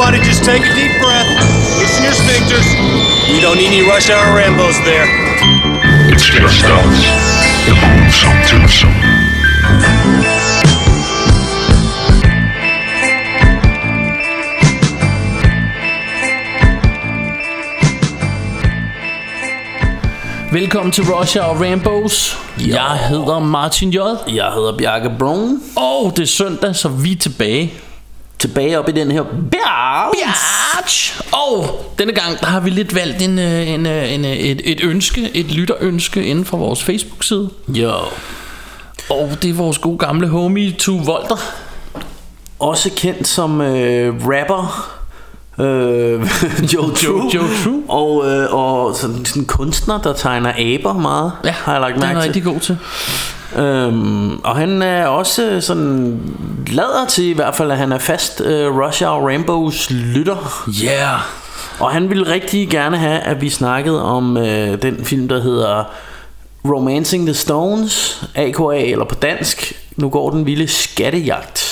Everybody just take a deep breath. Loosen your sphincters. We don't need any rush hour Rambos there. It's just us. The Boomsome Twosome. Velkommen til Russia og Rambos. Jeg hedder Martin J. Jeg hedder Bjarke Brun. Og det er søndag, så vi er tilbage. Tilbage op i den her bjerg. Og denne gang der har vi lidt valgt en, øh, en, øh, en, øh, et, et ønske, et lytterønske inden for vores Facebook-side. Jo. Og det er vores gode gamle homie, Tu Volter. Også kendt som øh, rapper. Øh, Joe True. Joe True. Og, øh, og sådan, sådan en kunstner, der tegner aber meget. Ja, har jeg lagt er mærke til. rigtig god til. Øhm, og han er også sådan lader til i hvert fald, at han er fast øh, Rush Hour Rambos lytter. Yeah. Og han ville rigtig gerne have, at vi snakkede om øh, den film, der hedder Romancing the Stones, AKA, eller på dansk, nu går den vilde skattejagt,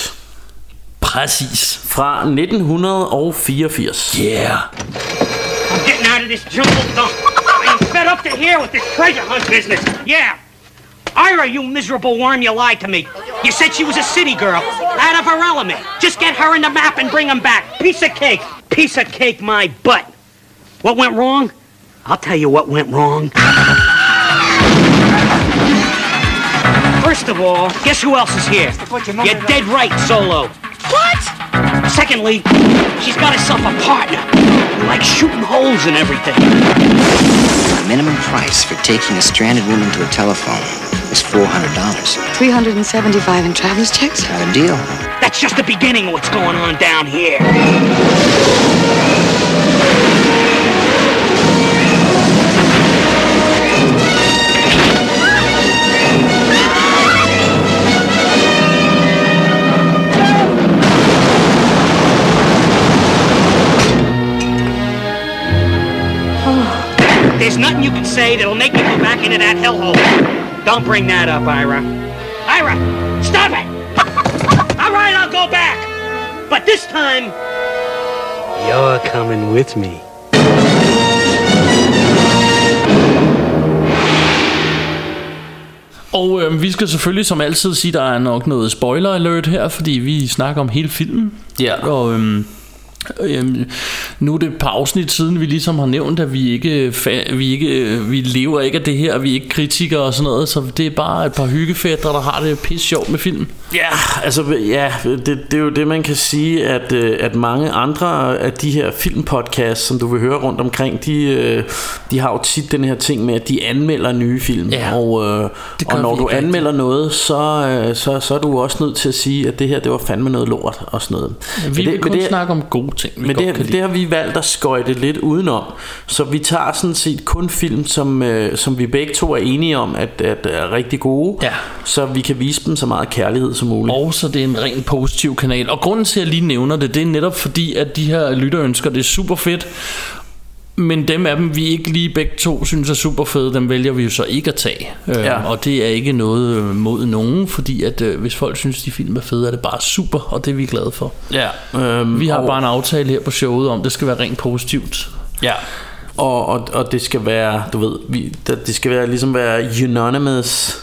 Præcis. fra 1984. Yeah. I'm getting out of this jungle dump. I am fed up to here with this treasure hunt business. Yeah. Ira, you miserable worm, you lied to me. You said she was a city girl, out of her element. Just get her in the map and bring bring 'em back. Piece of cake. Piece of cake, my butt. What went wrong? I'll tell you what went wrong. First of all, guess who else is here? You're dead right, Solo. What? Secondly, she's got herself a partner who likes shooting holes in everything. The minimum price for taking a stranded woman to a telephone is $400. 375 in traveler's checks? Not a deal. That's just the beginning of what's going on down here. There's nothing you can say that'll make me go back into that hellhole. Don't bring that up, Ira. Ira, stop it! All right, I'll go back. But this time, you're coming with me. Og øh, vi skal selvfølgelig som altid sige, at der er nok noget spoiler alert her, fordi vi snakker om hele filmen. Ja. Og øhm, øhm, nu er det et par afsnit siden, vi ligesom har nævnt, at vi ikke, vi ikke øh, vi lever ikke af det her, vi er ikke kritikere og sådan noget, så det er bare et par hyggefædre, der har det pisse sjovt med film. Ja, altså ja, det, det er jo det man kan sige At, øh, at mange andre af de her filmpodcasts Som du vil høre rundt omkring De, øh, de har jo tit den her ting med At de anmelder nye film. Ja, Og, øh, og når du anmelder noget så, så, så er du også nødt til at sige At det her det var fandme noget lort Og sådan noget. Vi Men vil det, kun det, snakke om gode ting, vi men godt det, kan det lide. har vi valgt at skøjte lidt udenom Så vi tager sådan set kun film Som, øh, som vi begge to er enige om At, at er rigtig gode Ja. Så vi kan vise dem så meget kærlighed som muligt Og så det er en ren positiv kanal. Og grunden til, at jeg lige nævner det, det er netop fordi, at de her lytterønsker, det er super fedt. Men dem af dem, vi ikke lige begge to synes er super fede, dem vælger vi jo så ikke at tage. Øh, Ja. Og det er ikke noget øh, mod nogen, fordi at øh, hvis folk synes, de film er fede, er det bare super, og det er vi glade for. Ja, øhm, Vi har og, bare en aftale her på showet om, det skal være rent positivt. Ja. Og, og, og det skal være, du ved, vi, det det skal være ligesom være unanimous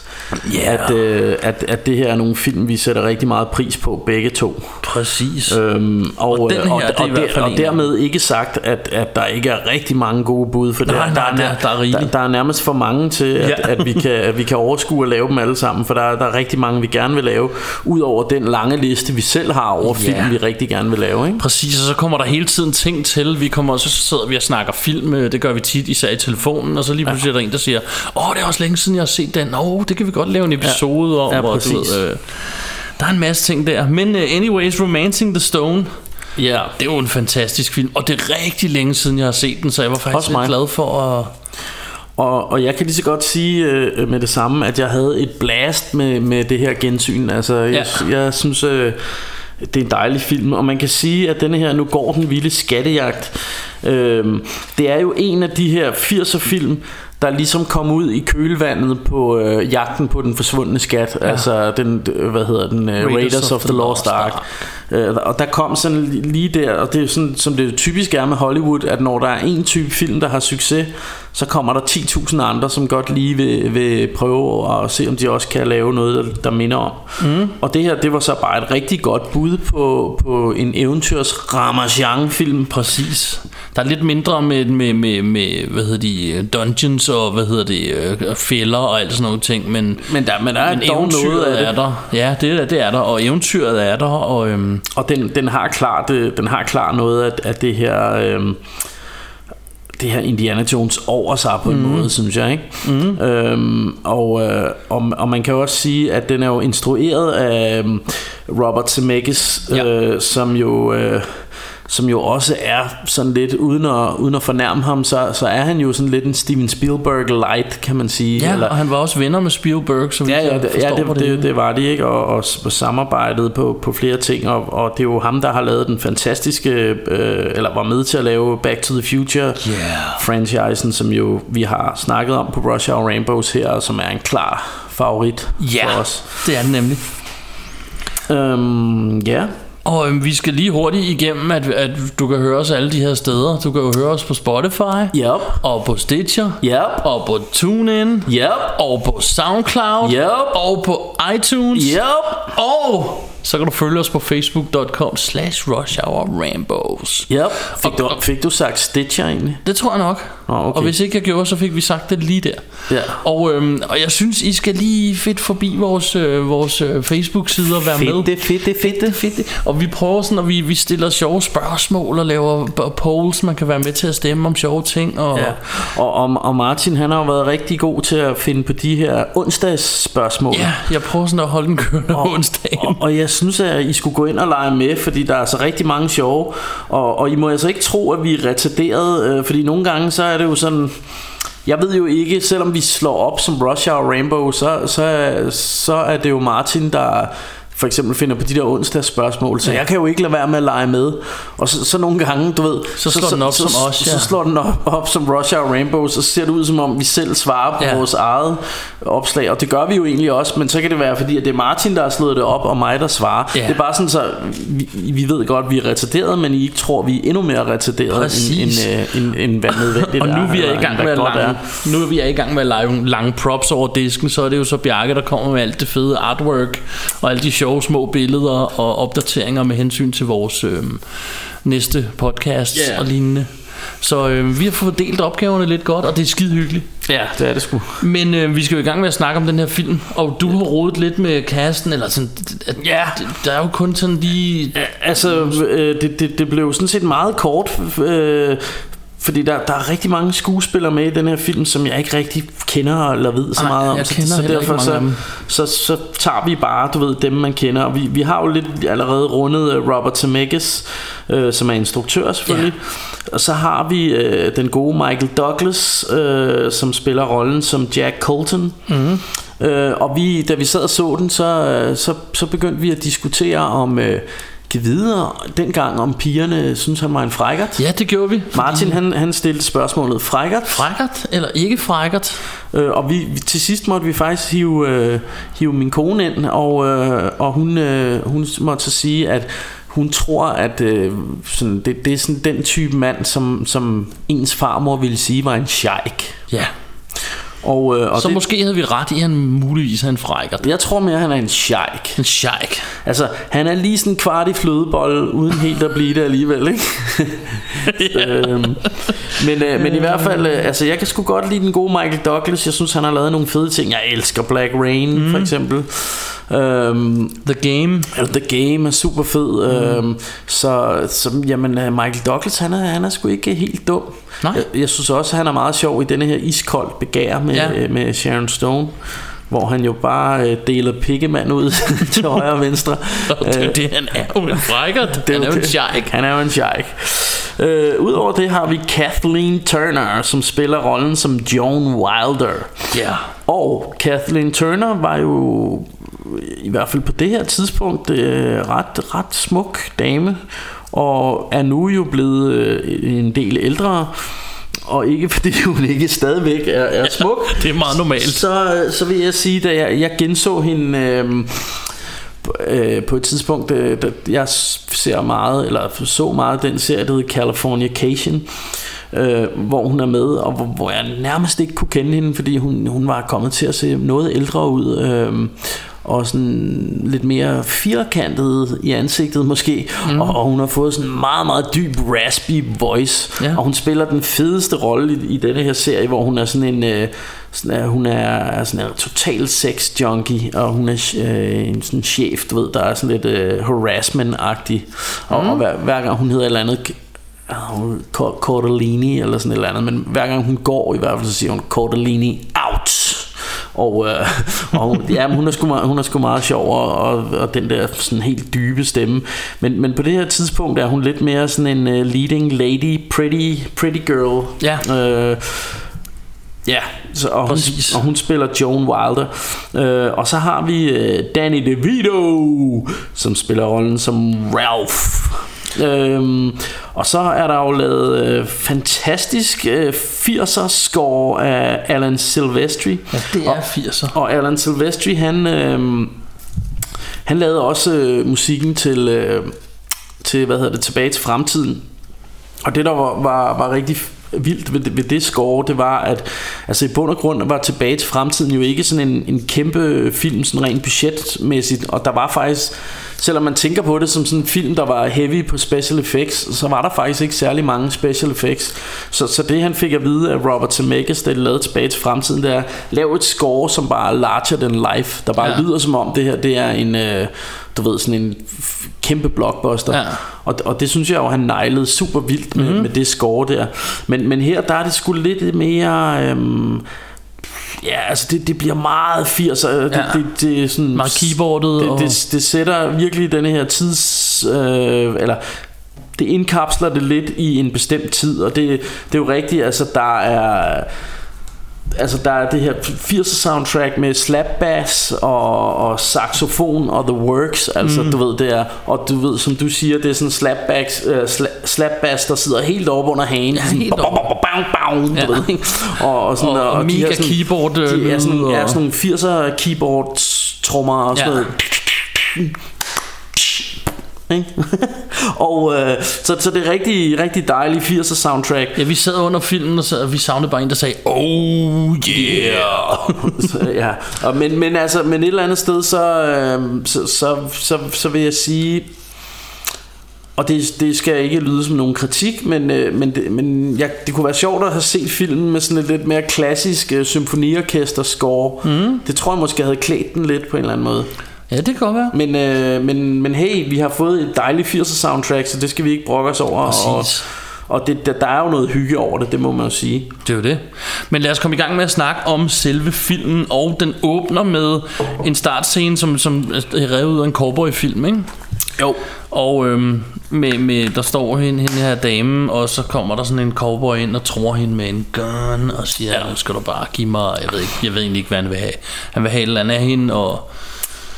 Ja. at, øh, at, at det her er nogle film, vi sætter rigtig meget pris på, begge to. Præcis. Øhm, og, Og den her, og, det er og, i hvert der, fald og en- dermed ikke sagt, at, at der ikke er rigtig mange gode bud, for Nej, der, nej, der, er, der- der er rigeligt. der, der er nærmest for mange til, at, Ja. at, vi kan, at vi kan overskue at lave dem alle sammen, for der, der er rigtig mange, vi gerne vil lave, ud over den lange liste, vi selv har over Ja. film, vi rigtig gerne vil lave. Ikke? Præcis, og så kommer der hele tiden ting til. Vi kommer, så sidder vi og snakker film, øh, det gør vi tit, især i telefonen, og så lige pludselig er der en, der siger, åh, det er også længe siden, jeg har set den. Åh, det kan vi godt lave en episode om. Ja, og du ved, øh, der er en masse ting der. Men uh, anyways, Romancing the Stone, Ja. det er jo en fantastisk film, og det er rigtig længe siden, jeg har set den, så jeg var faktisk Også lidt glad for at... Og, og jeg kan lige så godt sige øh, med det samme, at jeg havde et blast med, med det her gensyn. Altså, jeg, jeg synes, øh, det er en dejlig film. Og man kan sige, at denne her, nu går den vilde skattejagt. Øh, det er jo en af de her 80'er film, der ligesom kom ud i kølvandet på øh, jagten på den forsvundne skat. Ja. Altså den, hvad hedder den, øh, Raiders, Raiders of the Lost Ark. Øh, og der kom sådan lige der, og det er sådan, som det typisk er med Hollywood, at når der er en type film, der har succes, så kommer der 10.000 andre, som godt lige vil, vil prøve at se, om de også kan lave noget, der, der minder om. Mm. Og det her, det var så bare et rigtig godt bud på, på en eventyrs Ramachan film Præcis. Der er lidt mindre med, med, med, med hvad hedder de, dungeons og hvad hedder det, øh, fælder og alt sådan nogle ting, men, Men der, men der er men dog noget af det. er der. Ja, det, er- det er der, og eventyret er der, og øhm, Og den, den har klart øh, den har klart noget af, af det her øhm, det her Indiana Jones over sig på en mm. måde, synes jeg, ikke? Mm. Øhm, og, øh, og, og man kan jo også sige, at den er jo instrueret af øhm, Robert Zemeckis, Ja. øh, som jo øh, som jo også er sådan lidt uden at, uden at fornærme ham, så, så er han jo sådan lidt en Steven Spielberg light, kan man sige. ja, og han var også venner med Spielberg, så Ja, ja, det, ja forstår det, det, det var de ikke Og, og s- samarbejdet på, på flere ting og, og det er jo ham der har lavet den fantastiske øh, Eller var med til at lave Back to the Future Yeah. Franchisen som jo vi har snakket om på Rush Hour Rainbows her og Som er en klar favorit Ja, for os det er den nemlig. øhm, Ja Og øhm, vi skal lige hurtigt igennem, at, at du kan høre os alle de her steder. Du kan jo høre os på Spotify, Yep og på Stitcher, Yep og på TuneIn, Yep og på SoundCloud, Yep. og på iTunes, Yep og så kan du følge os på facebook.com slash rush hour rambos. Yep Fik, Og- du, fik du sagt Stitcher egentlig? Det tror jeg nok. Nå, okay. Og hvis ikke jeg gjorde, så fik vi sagt det lige der. Ja. Og, øhm, og jeg synes, I skal lige fedt forbi vores, øh, vores øh, Facebook-side og være med. Fedt fedt det, fedt det fedt. Og vi prøver sådan, at vi, vi stiller sjove spørgsmål og laver polls. Man kan være med til at stemme om sjove ting. Og, Ja. Og, og, og Martin han har jo været rigtig god til at finde på de her onsdags spørgsmål. ja, jeg prøver sådan at holde den kørende og, onsdag. og, og jeg synes at I skulle gå ind og lege med Fordi der er så rigtig mange sjove. Og, og I må altså ikke tro at vi er retarderet øh, Fordi nogle gange så er det jo sådan jeg ved jo ikke, selvom vi slår op som Russia og Rainbow, så, så, så er det jo Martin, der for eksempel finder på de der onsdags spørgsmål, så Ja. jeg kan jo ikke lade være med at lege med. Og så, så nogle gange, du ved, Så slår den op så, som os, Så, ja. så slår den op, op som Rush Hour Rainbow, så ser det ud som om vi selv svarer på Ja. vores eget opslag, og det gør vi jo egentlig også, men så kan det være fordi, at det er Martin, der har slået det op, og mig, der svarer. Ja. Det er bare sådan, så vi, vi ved godt, at vi er retarderet, men I ikke tror, vi er endnu mere retarderet, end, end, Præcis. øh, end, end hvad nødvendigt Og nu er, vi er i gang end med at lange, nu er vi er i gang med at lave lange props over disken, så er det jo så Bjarke, der kommer med alt det fede artwork og alle de sjove små billeder og opdateringer med hensyn til vores øh, næste podcast Ja. og lignende. Så øh, vi har fået delt opgaverne lidt godt, og det er skide hyggeligt. Ja, det er det sgu. Men øh, vi skal jo i gang med at snakke om den her film, og du har rodet lidt med casten, eller sådan, at, Ja. der er jo kun sådan lige... Altså, øh, det, det, det blev sådan set meget kort, øh, fordi der, der er rigtig mange skuespillere med i den her film, som jeg ikke rigtig kender eller ved så Nej, meget om. jeg så, så mange så, så, så tager vi bare, du ved, dem man kender. Og vi, vi har jo lidt allerede rundet øh, Robert Zemeckis, øh, som er instruktør selvfølgelig. Ja. Og så har vi øh, den gode Michael Douglas, øh, som spiller rollen som Jack Colton. Mm. Øh, og vi, da vi sad og så den, så, øh, så, så begyndte vi at diskutere om... Øh, kan vide dengang om pigerne synes han var en frækkert. Ja, det gjorde vi. fordi- Martin han, han stillede spørgsmålet frækkert Frækkert eller ikke frækkert? øh, Og vi, vi, til sidst måtte vi faktisk hive, øh, hive min kone ind Og, øh, og hun, øh, hun måtte så sige at hun tror at øh, sådan, det, det er sådan den type mand Som, som ens farmor ville sige var en sheik Ja. Og, øh, og Så det, måske havde vi ret i, at han muligvis er en frækkert. jeg tror mere han er en sheik En sheik. Altså, han er lige sådan en kvart i flødebold, uden helt at blive det alligevel, ikke? øhm, men, øh, men i hvert fald, øh, altså jeg kan sgu godt lide den gode Michael Douglas. Jeg synes, han har lavet nogle fede ting. Jeg elsker Black Rain, mm. for eksempel. Øhm, The Game. The Game er super fed. Mm. Øhm, så, så jamen, øh, Michael Douglas, han er, han er sgu ikke helt dum. Nej. Jeg, jeg synes også, han er meget sjov i denne her iskold begær med, Ja. ja. med Sharon Stone. Hvor han jo bare øh, deler pikkemand ud til højre og venstre. Det, er jo det, han er jo en frækkert. Han er jo en sheik. Han er jo en sheik. Øh, Udover det har vi Kathleen Turner, som spiller rollen som Joan Wilder. Ja. Og Kathleen Turner var jo i hvert fald på det her tidspunkt øh, ret, ret smuk dame. Og er nu jo blevet øh, en del ældre. Og ikke fordi hun ikke stadigvæk er, er smuk. Det er meget normalt. Så, så vil jeg sige, da jeg, jeg genså hende... Øh, øh, på et tidspunkt, øh, der, jeg ser meget, eller så meget den serie, der hedder Californication, øh, hvor hun er med, og hvor, hvor jeg nærmest ikke kunne kende hende, fordi hun, hun var kommet til at se noget ældre ud. Øh, og sådan lidt mere firkantet i ansigtet måske, mm. og, og hun har fået sådan en meget, meget dyb, raspy voice, ja. og hun spiller den fedeste rolle i, i denne her serie, hvor hun er sådan en, øh, sådan, hun er sådan en total sex junkie, og hun er øh, en sådan chef, du ved, der er sådan lidt øh, harassment-agtig, og, mm. og hver, hver gang hun hedder et eller andet Cordellini eller sådan et eller andet, men hver gang hun går i hvert fald, så siger hun Cordellini out. Og, øh, og ja, hun er sgu meget, hun er sgu meget sjov og, og, den der sådan helt dybe stemme. Men, men på det her tidspunkt er hun lidt mere sådan en uh, leading lady, pretty, pretty girl. Ja. Øh, Ja, så, og, hun, og hun spiller Joan Wilder. Øh, og så har vi øh, Danny DeVito, som spiller rollen som Ralph. Øhm, og så er der jo lavet øh, fantastisk øh, 80'er score af Alan Silvestri. Ja, det er 80'er. Og Alan Silvestri, han, øh, han lavede også øh, musikken til, øh, til, hvad hedder det, Tilbage til Fremtiden. Og det der var, var, var rigtig vildt ved, ved det score, det var, at altså i bund og grund var Tilbage til Fremtiden jo ikke sådan en, en kæmpe film, sådan rent budgetmæssigt, og der var faktisk selvom man tænker på det som sådan en film, der var heavy på special effects, så var der faktisk ikke særlig mange special effects. Så, så det han fik at vide af Robert Zemeckis, da de lavede tilbage til fremtiden, det er, lav et score, som bare er larger than life, der bare ja. lyder som om det her, det er en, øh, du ved, sådan en kæmpe blockbuster. Ja. Og, og det synes jeg jo, han nejlede super vildt med, mm-hmm. med det score der. Men, men her, der er det sgu lidt mere... Øhm, Ja, altså det, det bliver meget 80'er. Det, ja. det, det, det er sådan... Meget keyboardet. Det, og... det, det sætter virkelig denne her tids... Øh, eller det indkapsler det lidt i en bestemt tid, og det, det er jo rigtigt, altså der er altså der er det her 80'er soundtrack med slap bass og, og saxofon og the works, altså mm. du ved det er, og du ved som du siger, det er sådan slap bass, uh, sla, slap bass der sidder helt oppe under hagen, ja, sådan, helt du ved, ikke? Og, og, sådan, og, og, og mega sådan, keyboard de er sådan, og... ja, sådan nogle 80'er keyboard trommer og sådan ja. noget ikke? og øh, så, så det er rigtig, rigtig dejligt 80'er soundtrack. Ja, vi sad under filmen, og, sad, og vi savnede bare en, der sagde, oh yeah. så, ja. Og, men, men, altså, men et eller andet sted, så, øh, så, så, så, så vil jeg sige, og det, det skal ikke lyde som nogen kritik, men, øh, men, det, men ja, det kunne være sjovt at have set filmen med sådan et lidt mere klassisk øh, symfoniorkester score. Mm. Det tror jeg måske havde klædt den lidt på en eller anden måde. Ja, det kan godt være. Men, øh, men, men hey, vi har fået et dejligt 80'er soundtrack, så det skal vi ikke brokke os over. Præcis. Og, og det, der, der er jo noget hygge over det, det må man jo sige. Det er jo det. Men lad os komme i gang med at snakke om selve filmen, og den åbner med en startscene, som, som er revet ud af en cowboy-film, ikke? Jo. Og øhm, med, med, der står hende, hende her dame, og så kommer der sådan en cowboy ind og tror hende med en gun, og siger, ja. nu skal du bare give mig, jeg ved, ikke, jeg ved egentlig ikke, hvad han vil have. Han vil have et eller andet af hende, og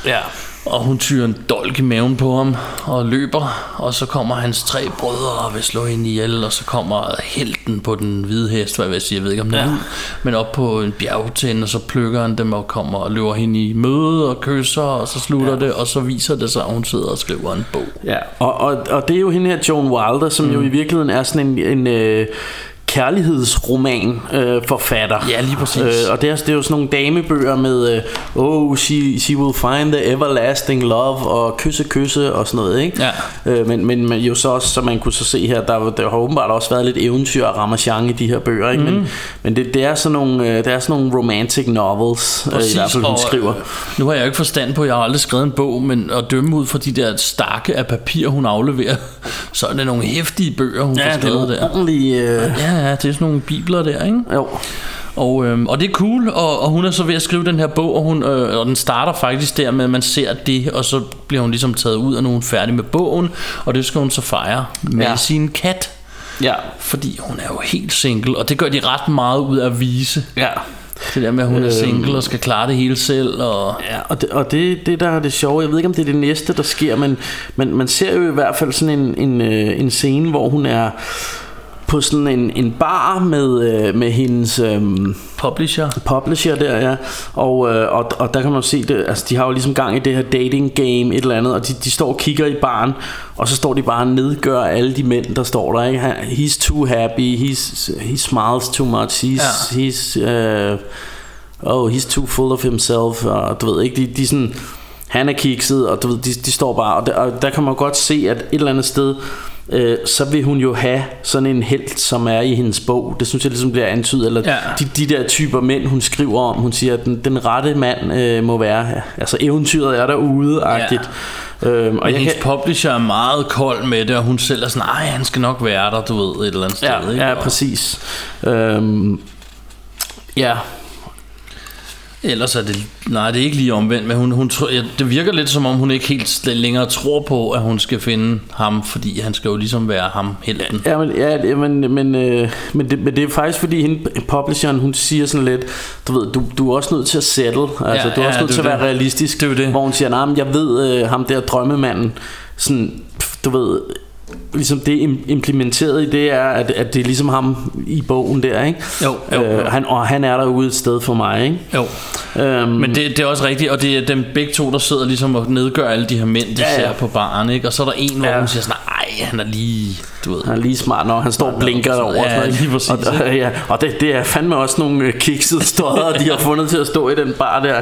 Ja. Og hun tyrer en dolk i maven på ham og løber, og så kommer hans tre brødre og vil slå hende ihjel, og så kommer helten på den hvide hest, hvad jeg vil sige, jeg ved ikke om det er, ja. men op på en bjergtind, og så plukker han dem og kommer og løber hende i møde og kysser, og så slutter ja. det, og så viser det sig, at hun sidder og skriver en bog. Ja, og, og, og det er jo hende her, Joan Wilder, som mm. jo i virkeligheden er sådan en, en øh, kærlighedsroman øh, forfatter. Ja, lige præcis. Øh, og det er, det er jo sådan nogle damebøger med øh, Oh, she, she will find the everlasting love og kysse kysse og sådan noget, ikke? Ja. Øh, men, men jo så også, som man kunne så se her, der, der har åbenbart også været lidt eventyr og ramachan i de her bøger, ikke? Mm. Men, men det, det, er sådan nogle, øh, det er sådan nogle romantic novels, præcis, øh, i hvert fald hun og, skriver. Nu har jeg jo ikke forstand på, jeg har aldrig skrevet en bog, men at dømme ud fra de der stakke af papir, hun afleverer, så er det nogle hæftige bøger, hun ja, har skrevet der. Ordentlige, øh, ja, ja, det er sådan nogle bibler der, ikke? Jo. Og, øhm, og det er cool, og, og hun er så ved at skrive den her bog, og, hun, øh, og den starter faktisk der med, at man ser det, og så bliver hun ligesom taget ud, og nu er hun færdig med bogen, og det skal hun så fejre med ja. sin kat. Ja. Fordi hun er jo helt single, og det gør de ret meget ud af at vise. Ja. Det der med, at hun er single og skal klare det hele selv. Og... Ja, og det, og det, det der er det sjove, jeg ved ikke om det er det næste, der sker, men, men man ser jo i hvert fald sådan en, en, øh, en scene, hvor hun er på sådan en, en bar med, øh, med hendes øh, Publisher. publisher der, ja. Og, øh, og, og der kan man se det, altså de har jo ligesom gang i det her dating game, et eller andet, og de, de står og kigger i baren, og så står de bare og nedgør alle de mænd, der står der, ikke? He's too happy, he's, he smiles too much, he's, Ja. he's, uh, oh, he's too full of himself, og du ved ikke, de, de sådan, han er kikset, og du ved, de, de står bare, og der, og der kan man godt se, at et eller andet sted, øh, så vil hun jo have sådan en held, som er i hendes bog. Det synes jeg ligesom bliver antydet, eller Ja. de, de der typer mænd, hun skriver om. Hun siger, at den, den rette mand øh, må være, altså eventyret er derude-agtigt. Ja. Øhm, og jeg hendes kan, publisher er meget kold med det, og hun selv er sådan, nej, han skal nok være der, du ved, et eller andet sted. ja, ikke? ja, præcis. Øhm, ja, Ellers er det, nej, det er ikke lige omvendt, men hun, hun, ja, det virker lidt som om, hun ikke helt længere tror på, at hun skal finde ham, fordi han skal jo ligesom være ham, helten. Ja, men, ja, men, men, øh, men, det, men det er faktisk fordi hende, publisheren hun siger sådan lidt Du ved, du, du er også nødt til at settle Altså Ja, du er ja, også nødt til at være det. realistisk Det er det. Hvor hun siger, nej, men jeg ved øh, ham der drømmemanden Sådan, du ved Ligesom det im- implementeret i det er at, at det er ligesom ham i bogen der, ikke? Jo, jo, jo. Øh, han, Og han er derude et sted for mig, ikke? Jo, Øhm, men det, det er også rigtigt, og det er dem begge to, der sidder ligesom og nedgør alle de her mænd, de Ja, ja, ser på baren, ikke? Og så er der en, hvor Ja. hun siger sådan, nej, han er lige, du ved. Han er lige smart når han står og blinker derovre. ja, sådan noget, lige præcis, Og, og, ja, og det, det er fandme også nogle øh, kiksede stodder, de har fundet til at stå i den bar der.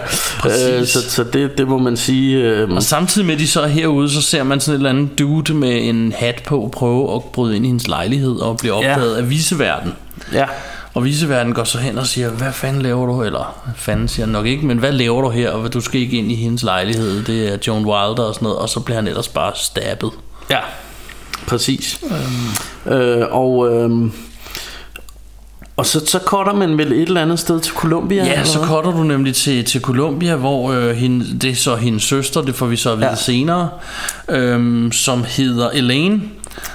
Øh, så så det, det må man sige. Øh, Og samtidig med, de så er herude, så ser man sådan et eller andet dude med en hat på prøve at bryde ind i hendes lejlighed og blive Ja. opdaget af viseverden. ja. Og viseverden går så hen og siger, hvad fanden laver du? Eller fanden siger nok ikke, men hvad laver du her? Og du skal ikke ind i hendes lejlighed. Det er Joan Wilder og sådan noget. Og så bliver han ellers bare stabbet. Ja, præcis. Øh, og øh, og så, så cutter man vel et eller andet sted til Colombia? Ja, så cutter du nemlig til, til Colombia, hvor øh, hende, det er så hendes søster, det får vi så at vide Ja. senere, øhm, som hedder Elaine.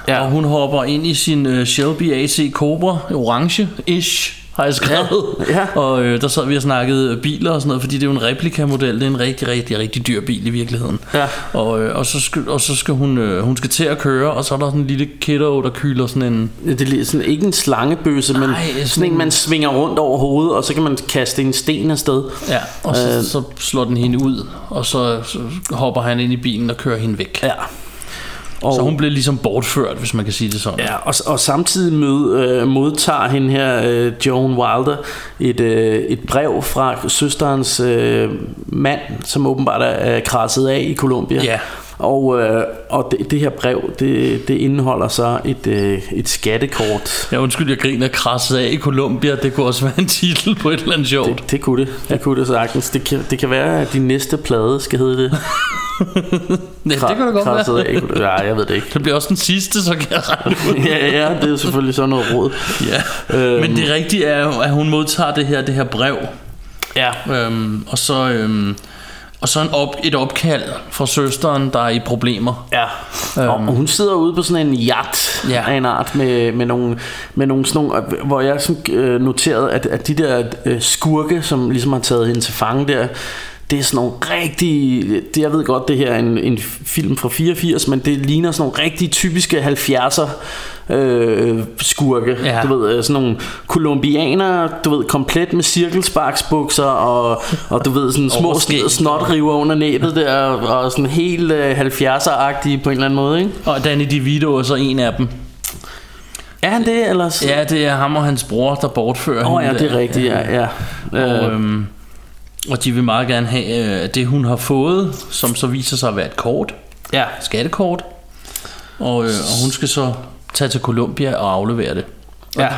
Ja. Og hun hopper ind i sin øh, Shelby AC Cobra, orange-ish, har jeg skrevet. Ja, ja. Og øh, der sad vi og snakkede biler og sådan noget, fordi det er jo en replikamodel, det er en rigtig, rigtig, rigtig dyr bil i virkeligheden. Ja. Og, øh, og, så skal, og så skal hun, øh, hun skal til at køre, og så er der sådan en lille kiddo, der kyler sådan en... Det er sådan, ikke en slangebøsse, men sådan, sådan en, man svinger rundt over hovedet, og så kan man kaste en sten afsted. Ja, og så, øh, så slår den hende ud, og så, så hopper han ind i bilen og kører hende væk. Ja. Og, Så hun blev ligesom bortført, hvis man kan sige det sådan. Ja, og, og samtidig mød, øh, modtager hende her, øh, Joan Wilder, et, øh, et brev fra søsterens øh, mand, som åbenbart er, er krasset af i Colombia. Ja. Og, øh, og det, det her brev, det, det indeholder så et, øh, et skattekort. Ja, undskyld, jeg griner krasset af i Colombia. Det kunne også være en titel på et eller andet sjovt. Det, det kunne det. Det kunne det sagtens. Det kan, det kan være, at din næste plade skal hedde det. Ja, det kan da godt Krasset være. af. Ja, jeg ved det ikke. Det bliver også den sidste, så kan jeg ud. ja, ja, det er selvfølgelig sådan noget råd. Ja. Øhm. Men det rigtige er jo, at hun modtager det her, det her brev. Ja. Øhm, og så, øhm, og så en op, et opkald fra søsteren, der er i problemer. Ja, og og hun sidder ude på sådan en yacht ja. Ja. af en art med, med nogle, med nogle, sådan nogle øh, hvor jeg sådan, øh, noterede, at, at de der øh, skurke, som ligesom har taget hende til fange der, det er sådan nogle rigtig, det, jeg ved godt, det her er en, en film fra 84, men det ligner sådan nogle rigtig typiske 70'er øh, skurke. Ja. Du ved, øh, sådan nogle kolumbianere, du ved, komplet med cirkelsparksbukser og, og du ved, sådan små snotriver under næbet der, og sådan helt øh, 70'er-agtige på en eller anden måde, ikke? Og Danny DeVito er så en af dem. Er han det, eller? Ja, det er ham og hans bror, der bortfører Åh oh, ja, hende det er rigtigt, ja. ja. Og, Øh, øhm, og de vil meget gerne have øh, det, hun har fået, som så viser sig at være et kort. ja. Skattekort. Og, øh, og hun skal så tage til Colombia og aflevere det. ja.